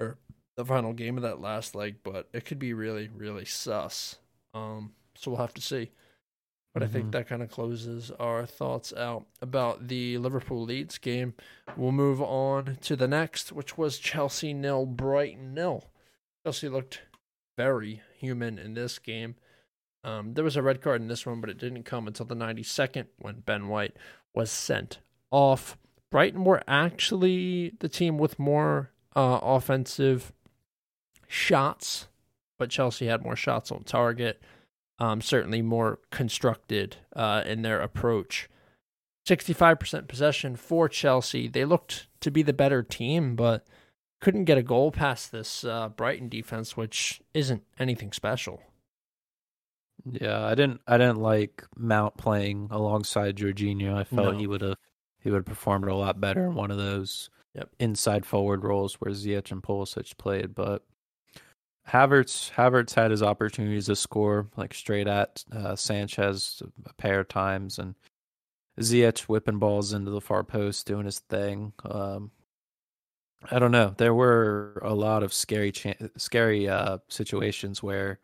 or the final game of that last leg, but it could be really, really sus. Um, so we'll have to see. But I think Mhm. that kind of closes our thoughts out about the Liverpool Leeds game. We'll move on to the next, which was Chelsea nil, Brighton nil. Chelsea looked very human in this game. Um, there was a red card in this one, but it didn't come until the 92nd when Ben White was sent off. Brighton were actually the team with more uh, offensive shots, but Chelsea had more shots on target. Um, certainly more constructed uh, in their approach. 65% possession for Chelsea. They looked to be the better team, but couldn't get a goal past this uh, Brighton defense, which isn't anything special. Yeah, I didn't. I didn't like Mount playing alongside Jorginho. I felt No. he would have he would have performed a lot better in one of those Yep. inside forward roles where Ziyech and Pulisic played. But Havertz Havertz had his opportunities to score like straight at uh, Sanchez a pair of times, and Ziyech whipping balls into the far post, doing his thing. Um, I don't know. There were a lot of scary, cha- scary uh, situations where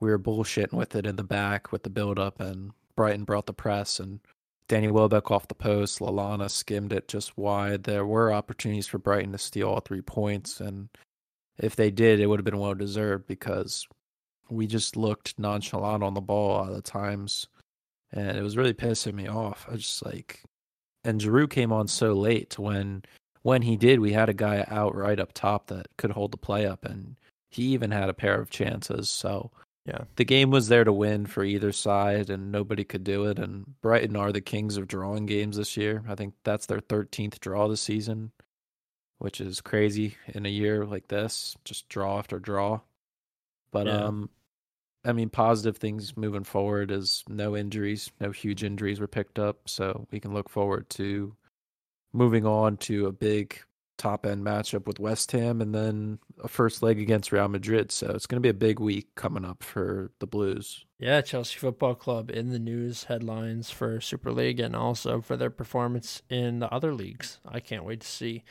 we were bullshitting with it in the back with the build up, and Brighton brought the press, and Danny Welbeck off the post. Lallana skimmed it just wide. There were opportunities for Brighton to steal all three points, and if they did, it would have been well deserved because we just looked nonchalant on the ball a lot of times, and it was really pissing me off. I just like, and Giroud came on so late when when he did, we had a guy out right up top that could hold the play up, and he even had a pair of chances. So Yeah. the game was there to win for either side, and nobody could do it. And Brighton are the kings of drawing games this year. I think that's their 13th draw this season, which is crazy in a year like this, just draw after draw. But Yeah. um, I mean, positive things moving forward is no injuries, no huge injuries were picked up, so we can look forward to moving on to a big top end matchup with West Ham and then a first leg against Real Madrid. So it's going to be a big week coming up for the Blues. Yeah, Chelsea Football Club in the news headlines for Super League and also for their performance in the other leagues. I can't wait to see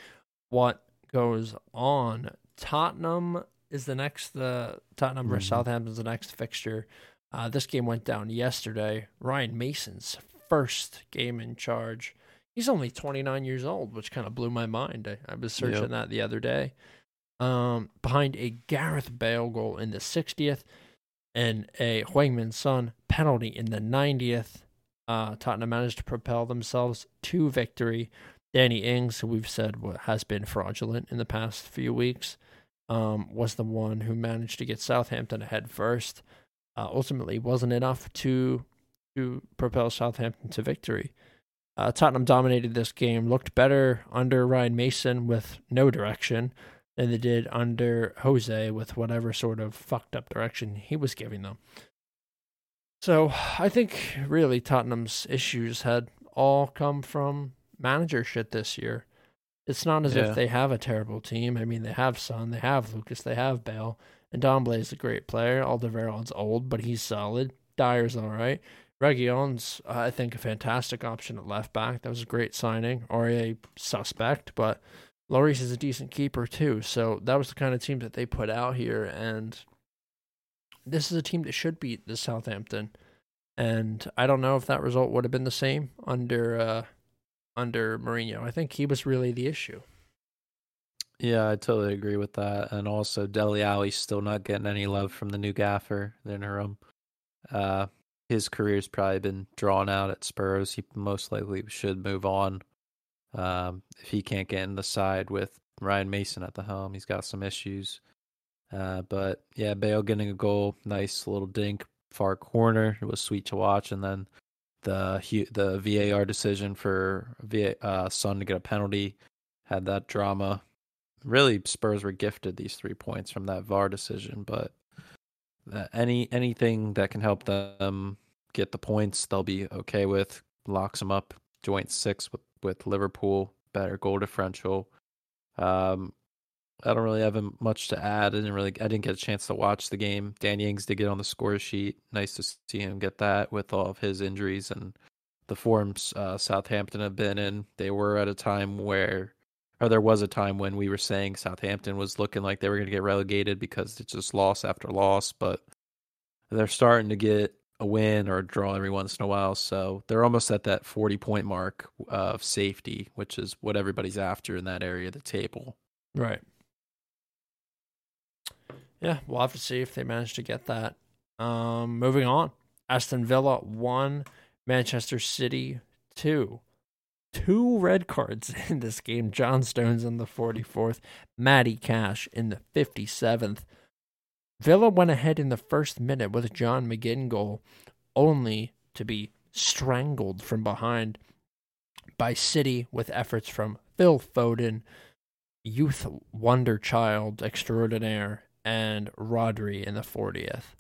what goes on. Tottenham is the next. The Tottenham versus Mhm. Southampton's the next fixture. Uh, this game went down yesterday. Ryan Mason's first game in charge. He's only 29 years old, which kind of blew my mind. I, I was searching Yep. that the other day. Um, behind a Gareth Bale goal in the 60th and a Heung-min Son penalty in the 90th. Uh, Tottenham managed to propel themselves to victory. Danny Ings, who we've said has been fraudulent in the past few weeks, um, was the one who managed to get Southampton ahead first. Uh, ultimately, wasn't enough to to propel Southampton to victory. Uh, Tottenham dominated this game, looked better under Ryan Mason with no direction than they did under Jose with whatever sort of fucked up direction he was giving them. So I think really Tottenham's issues had all come from manager shit this year. It's not as Yeah. if they have a terrible team. I mean, they have Son, they have Lucas, they have Bale, and Ndombele is a great player. Alderweireld's old, but he's solid. Dier's all right. Reguilon's, uh, I think, a fantastic option at left back. That was a great signing. Aurier suspect, but Lloris is a decent keeper too. So that was the kind of team that they put out here, and this is a team that should beat the Southampton. And I don't know if that result would have been the same under uh, under Mourinho. I think he was really the issue. Yeah, I totally agree with that. And also, Dele Alli's still not getting any love from the new gaffer, the interim. Uh, his career's probably been drawn out at Spurs. He most likely should move on. Um, if he can't get in the side with Ryan Mason at the helm, he's got some issues. Uh, but yeah, Bale getting a goal, nice little dink, far corner. It was sweet to watch. And then the the VAR decision for VA, uh, Son to get a penalty had that drama really Spurs were gifted these three points from that VAR decision, but uh, any anything that can help them get the points, they'll be okay with. Locks them up, joint six with with Liverpool, better goal differential. Um, I don't really have much to add. I didn't really, I didn't get a chance to watch the game. Danny Ings did get on the score sheet. Nice to see him get that with all of his injuries and the forms uh, Southampton have been in. They were at a time where or there was a time when we were saying Southampton was looking like they were going to get relegated because it's just loss after loss, but they're starting to get a win or a draw every once in a while. So they're almost at that 40 point mark of safety, which is what everybody's after in that area of the table. Right. Yeah, we'll have to see if they manage to get that. Um, moving on, Aston Villa one, Manchester City two. Two red cards in this game. John Stones in the 44th, Matty Cash in the 57th. Villa went ahead in the first minute with John McGinn goal, only to be strangled from behind by City with efforts from Phil Foden, youth wonder child extraordinaire, and Rodri in the 40th.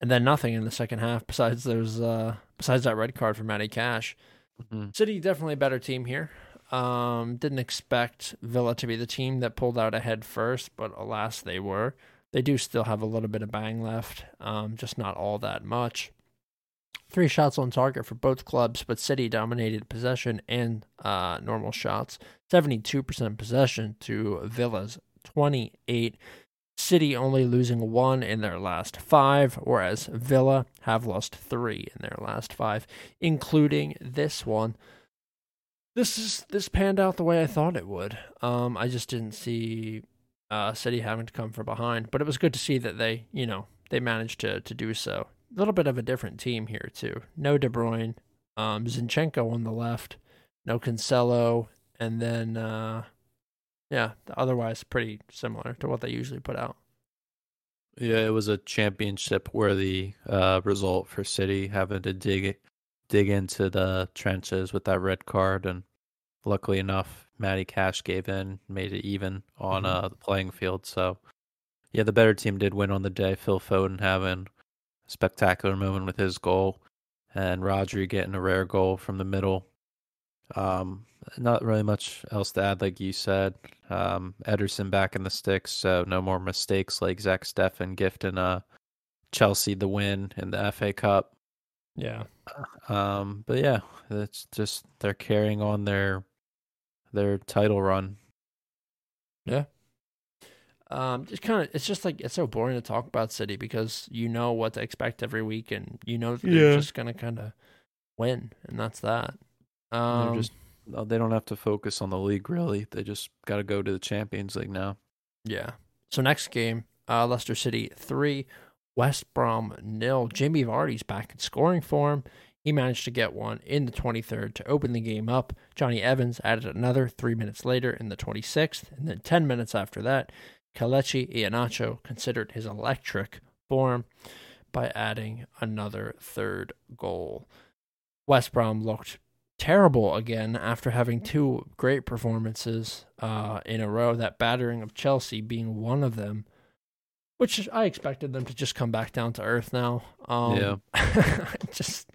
And then nothing in the second half besides those uh besides that red card for Matty Cash. Mhm. City definitely a better team here. Um, didn't expect Villa to be the team that pulled out ahead first, but alas, they were. They do still have a little bit of bang left, um, just not all that much. Three shots on target for both clubs, but City dominated possession and uh, normal shots. 72% possession to Villa's 28. City only losing one in their last five, whereas Villa have lost three in their last five, including this one. This is this panned out the way I thought it would. Um, I just didn't see uh, City having to come from behind, but it was good to see that they, you know, they managed to to do so. A little bit of a different team here too. No De Bruyne, um, Zinchenko on the left, no Cancelo, and then uh, yeah, otherwise pretty similar to what they usually put out. Yeah, it was a championship worthy uh, result for City having to dig dig into the trenches with that red card, and luckily enough, Matty Cash gave in, made it even on Mhm. uh, the playing field. So, yeah, the better team did win on the day. Phil Foden having a spectacular moment with his goal, and Rodri getting a rare goal from the middle. Um, not really much else to add, like you said. Um, Ederson back in the sticks, so no more mistakes like Zach Steffen gifting uh Chelsea the win in the FA Cup. Yeah, Um, but yeah, it's just they're carrying on their their title run. Yeah. Um, it's kind of it's just like it's so boring to talk about City because you know what to expect every week, and you know that they're Yeah. just gonna kind of win, and that's that. Um, just uh, they don't have to focus on the league really. They just got to go to the Champions League now. Yeah. So next game, uh, Leicester City three, West Brom nil. Jamie Vardy's back in scoring form. He managed to get one in the 23rd to open the game up. Jonny Evans added another three minutes later in the 26th, and then 10 minutes after that, Kelechi Iheanacho considered his electric form by adding another third goal. West Brom looked terrible again after having two great performances uh, in a row. That battering of Chelsea being one of them, which I expected them to just come back down to earth now. Um, Yeah. just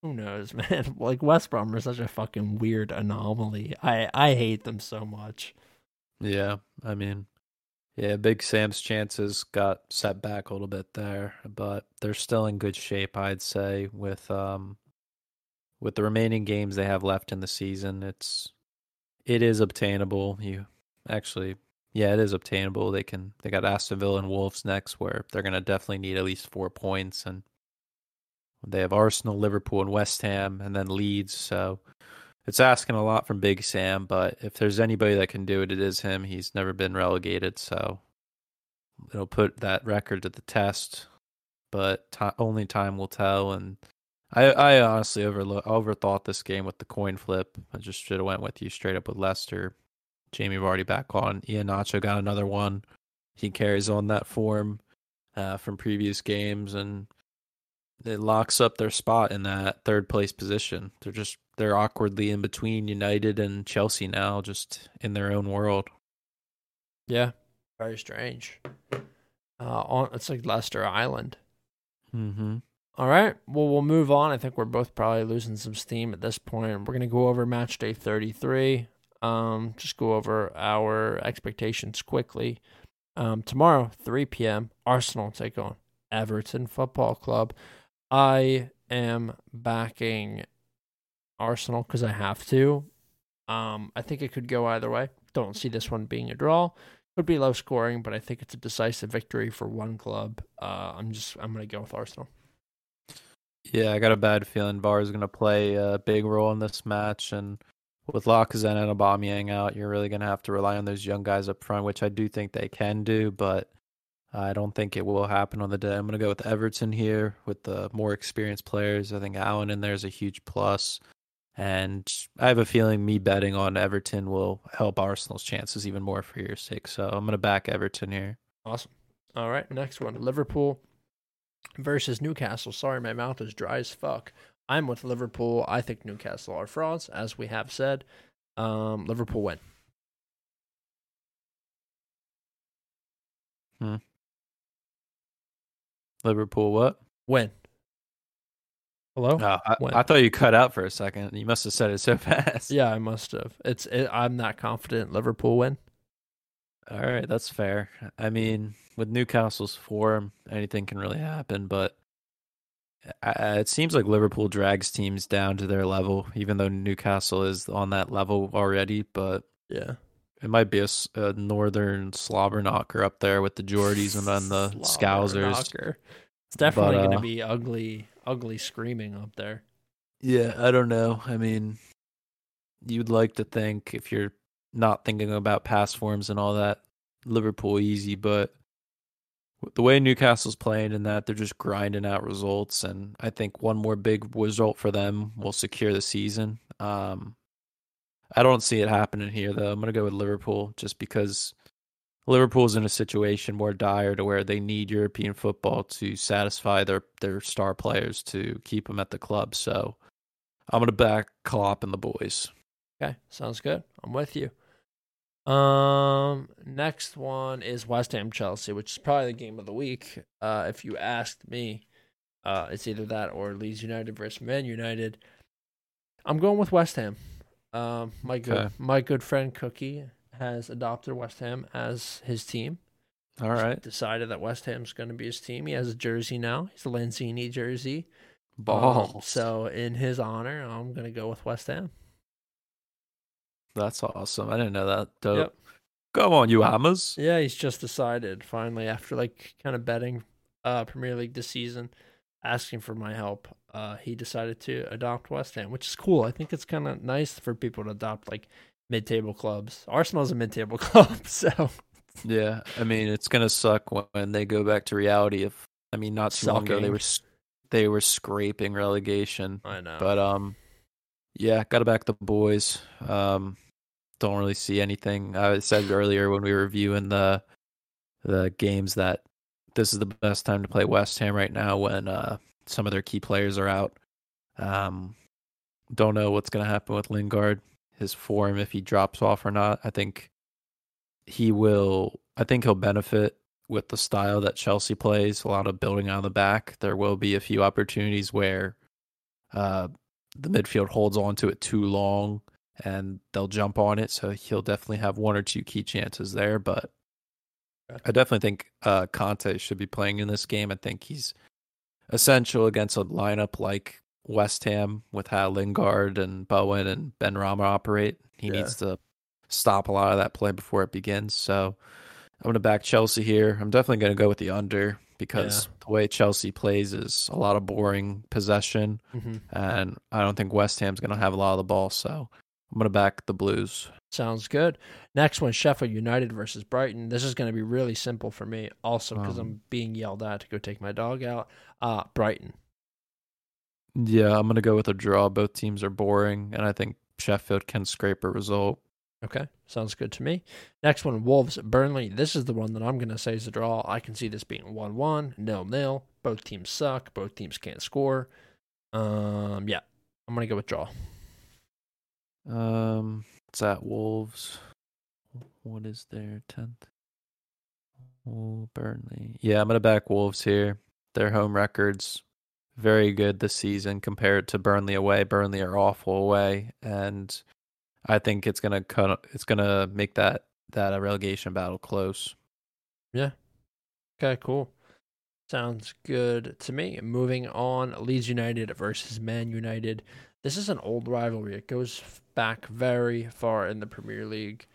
who knows, man. Like West Brom are such a fucking weird anomaly. I I hate them so much. Yeah, I mean, yeah, Big Sam's chances got set back a little bit there, but they're still in good shape, I'd say, with um with the remaining games they have left in the season. It's it is obtainable. You actually yeah, it is obtainable. They can they got Aston Villa and Wolves next where they're gonna definitely need at least four points and they have Arsenal, Liverpool, and West Ham, and then Leeds. So it's asking a lot from Big Sam, but if there's anybody that can do it, it is him. He's never been relegated, so it'll put that record to the test. But ti only time will tell. And I, I honestly overlook, overthought this game with the coin flip. I just should have went with you straight up with Leicester. Jamie Vardy back on. Iheanacho got another one. He carries on that form uh, from previous games, and it locks up their spot in that third place position. They're just they're awkwardly in between United and Chelsea now, just in their own world. Yeah, very strange. Uh, on it's like Leicester Island. Mm-hmm. All right. Well, we'll move on. I think we're both probably losing some steam at this point. We're going to go over match day 33. Um, just go over our expectations quickly. Um, tomorrow, 3 p.m., Arsenal take on Everton Football Club. I am backing Arsenal because I have to. Um, I think it could go either way. Don't see this one being a draw. Could be low scoring, but I think it's a decisive victory for one club. Uh, I'm just I'm gonna go with Arsenal. Yeah, I got a bad feeling VAR is going to play a big role in this match, and with Lacazette and Aubameyang out, you're really going to have to rely on those young guys up front, which I do think they can do. But I don't think it will happen on the day. I'm going to go with Everton here with the more experienced players. I think Allen in there is a huge plus. And I have a feeling me betting on Everton will help Arsenal's chances even more for your sake. So I'm going to back Everton here. Awesome. All right, next one Liverpool versus Newcastle. Sorry, my mouth is dry as fuck. I'm with Liverpool. I think Newcastle are frauds, as we have said. Um, Liverpool win. Hmm. Liverpool what? Win. Hello? Oh, I, I, thought you cut out for a second. You must have said it so fast. Yeah, I must have. It's it, I'm not confident Liverpool win. All right, that's fair. I mean, with Newcastle's form, anything can really happen, but it seems like Liverpool drags teams down to their level, even though Newcastle is on that level already. But yeah, it might be a, a northern slobber knocker up there with the Geordies and then the Scousers. Knocker. It's definitely uh, going to be ugly, ugly screaming up there. Yeah, I don't know. I mean, you'd like to think if you're not thinking about past forms and all that, Liverpool easy, but the way Newcastle's playing and that they're just grinding out results, and I think one more big result for them will secure the season. Um, I don't see it happening here though. I'm gonna go with Liverpool just because Liverpool's in a situation more dire to where they need European football to satisfy their their star players to keep them at the club. So I'm gonna back Klopp and the boys. Okay, sounds good. I'm with you. Um, next one is West Ham Chelsea, which is probably the game of the week. Uh, if you asked me, uh, it's either that or Leeds United versus Man United. I'm going with West Ham. Um, my good okay. my good friend Cookie has adopted West Ham as his team. All right. Decided that West Ham's going to be his team. He has a jersey now. He's a Lanzini jersey. Balls. Um, so in his honor, I'm going to go with West Ham. That's awesome. I didn't know that. Dope. Yep. Go on, you hammers. Yeah, he's just decided finally after like kind of betting uh Premier League this season, asking for my help. Uh he decided to adopt West Ham, which is cool. I think it's kind of nice for people to adopt like mid-table clubs. Arsenal's a mid-table club, so yeah, I mean it's gonna suck when they go back to reality. If I mean, not Sucking. long ago they were they were scraping relegation. I know, but um, yeah, got to back the boys. Um, don't really see anything. I said earlier when we were reviewing the the games that this is the best time to play West Ham right now when uh, some of their key players are out. Um, don't know what's going to happen with Lingard, his form if he drops off or not. I think he will. I think he'll benefit with the style that Chelsea plays. A lot of building on the back. There will be a few opportunities where uh, the midfield holds on to it too long and they'll jump on it. So he'll definitely have one or two key chances there. But I definitely think uh, Kanté should be playing in this game. I think he's essential against a lineup like West Ham with how Lingard and Bowen and Ben Benrahma operate. He yeah. needs to stop a lot of that play before it begins. So I'm going to back Chelsea here. I'm definitely going to go with the under because yeah. the way Chelsea plays is a lot of boring possession, mm-hmm. and I don't think West Ham's going to have a lot of the ball. So I'm going to back the Blues. Sounds good. Next one, Sheffield United versus Brighton. This is going to be really simple for me, also because um, I'm being yelled at to go take my dog out. Uh, Brighton. Yeah, I'm going to go with a draw. Both teams are boring, and I think Sheffield can scrape a result. Okay, sounds good to me. Next one, Wolves Burnley. This is the one that I'm going to say is a draw. I can see this being 1 1, nil nil. Both teams suck. Both teams can't score. Um, yeah, I'm going to go with draw. Um, it's at Wolves. What is their 10th? Oh, Burnley. Yeah, I'm going to back Wolves here. Their home records very good this season compared to Burnley away. Burnley are awful away, and I think it's gonna cut. It's gonna make that that a relegation battle close. Yeah. Okay. Cool. Sounds good to me. Moving on, Leeds United versus Man United. This is an old rivalry. It goes back very far in the Premier League.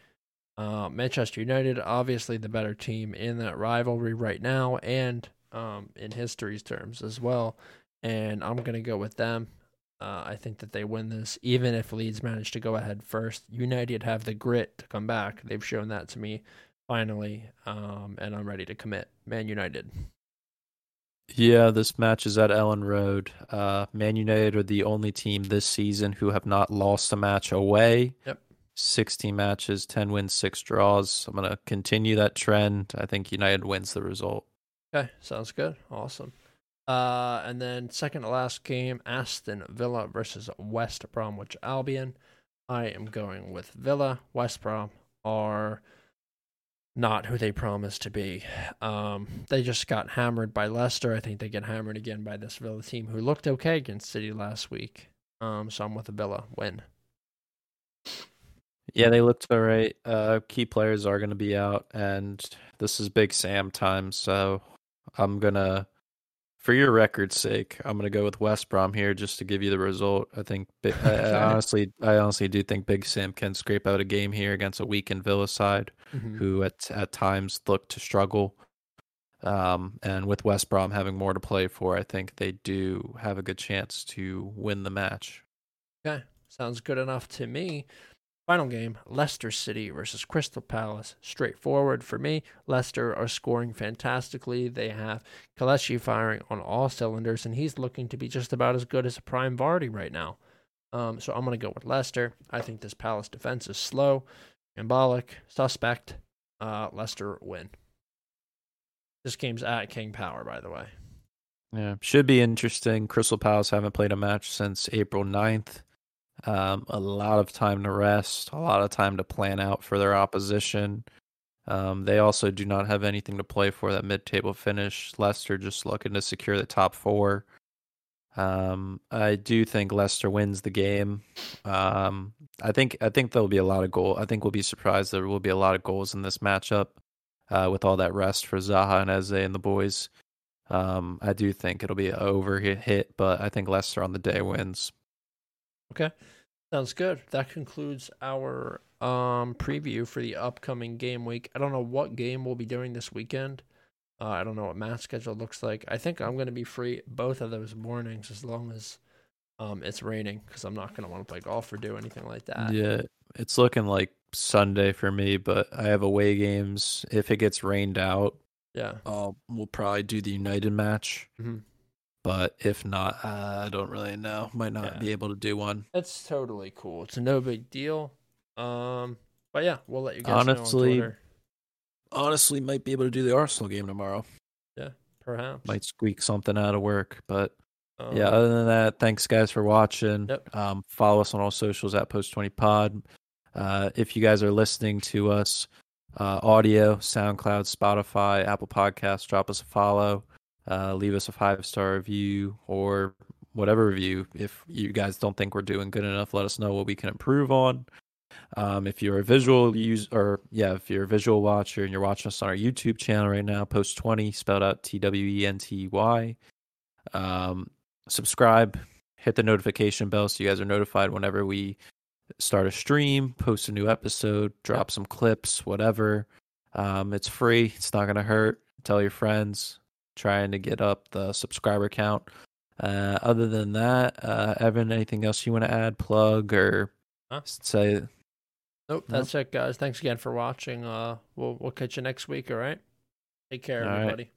Uh, Manchester United, obviously the better team in that rivalry right now, and um, in history's terms as well. And I'm gonna go with them. Uh, I think that they win this, even if Leeds manage to go ahead first. United have the grit to come back. They've shown that to me finally, um, and I'm ready to commit. Man United. Yeah, this match is at Elland Road. Uh, Man United are the only team this season who have not lost a match away. Yep. 16 matches, 10 wins, 6 draws. I'm going to continue that trend. I think United wins the result. Okay, sounds good. Awesome. Uh, and then second to last game, Aston Villa versus West Bromwich Albion. I am going with Villa. West Brom are not who they promised to be. Um, they just got hammered by Leicester. I think they get hammered again by this Villa team who looked okay against City last week. Um, so I'm with a Villa win. Yeah, they looked all right. Uh, key players are going to be out, and this is Big Sam time. So I'm gonna, for your record's sake, I'm gonna go with West Brom here just to give you the result. I think, I, I honestly, I honestly do think Big Sam can scrape out a game here against a weakened Villa side, Mm-hmm. who at at times look to struggle. Um, and with West Brom having more to play for, I think they do have a good chance to win the match. Okay, sounds good enough to me. Final game Leicester City versus Crystal Palace. Straightforward for me. Leicester are scoring fantastically. They have Kelechi firing on all cylinders, and he's looking to be just about as good as a prime Vardy right now. Um, so I'm going to go with Leicester. I think this Palace defense is slow, embolic, suspect. Uh, Leicester win. This game's at King Power, by the way. Yeah, should be interesting. Crystal Palace haven't played a match since April 9th. Um, a lot of time to rest, a lot of time to plan out for their opposition. Um, they also do not have anything to play for that mid-table finish. Leicester just looking to secure the top four. Um, I do think Leicester wins the game. Um, I think I think there'll be a lot of goal. I think we'll be surprised there will be a lot of goals in this matchup uh, with all that rest for Zaha and Eze and the boys. Um, I do think it'll be an over hit, but I think Leicester on the day wins. Okay. Sounds good. That concludes our um preview for the upcoming game week. I don't know what game we'll be doing this weekend. Uh, I don't know what match schedule looks like. I think I'm going to be free both of those mornings as long as um it's raining because I'm not going to want to play golf or do anything like that. Yeah, it's looking like Sunday for me, but I have away games. If it gets rained out, Yeah. I'll we'll probably do the United match. Mhm. But if not, I don't really know. Might not Yeah. be able to do one. It's totally cool. It's no big deal. Um, but yeah, we'll let you guys Honestly, Honestly, might be able to do the Arsenal game tomorrow. Yeah, perhaps. Might squeak something out of work, but Um, yeah. Other than that, thanks guys for watching. Yep. Um, follow us on all socials at Post Twenty Pod. Uh, if you guys are listening to us, uh, audio, SoundCloud, Spotify, Apple Podcasts, drop us a follow. Uh, leave us a five star review or whatever review. If you guys don't think we're doing good enough, let us know what we can improve on. Um, if you're a visual use or yeah, if you're a visual watcher and you're watching us on our YouTube channel right now, post twenty spelled out T W E N T Y. Um, subscribe, hit the notification bell so you guys are notified whenever we start a stream, post a new episode, drop some clips, whatever. Um, it's free. It's not gonna hurt. Tell your friends. Trying to get up the subscriber count. Uh, other than that, uh, Evan, anything else you want to add, plug or Huh? say? Nope, Nope. that's it, guys. Thanks again for watching. Uh, we'll we'll catch you next week. All right. Take care, All right. everybody.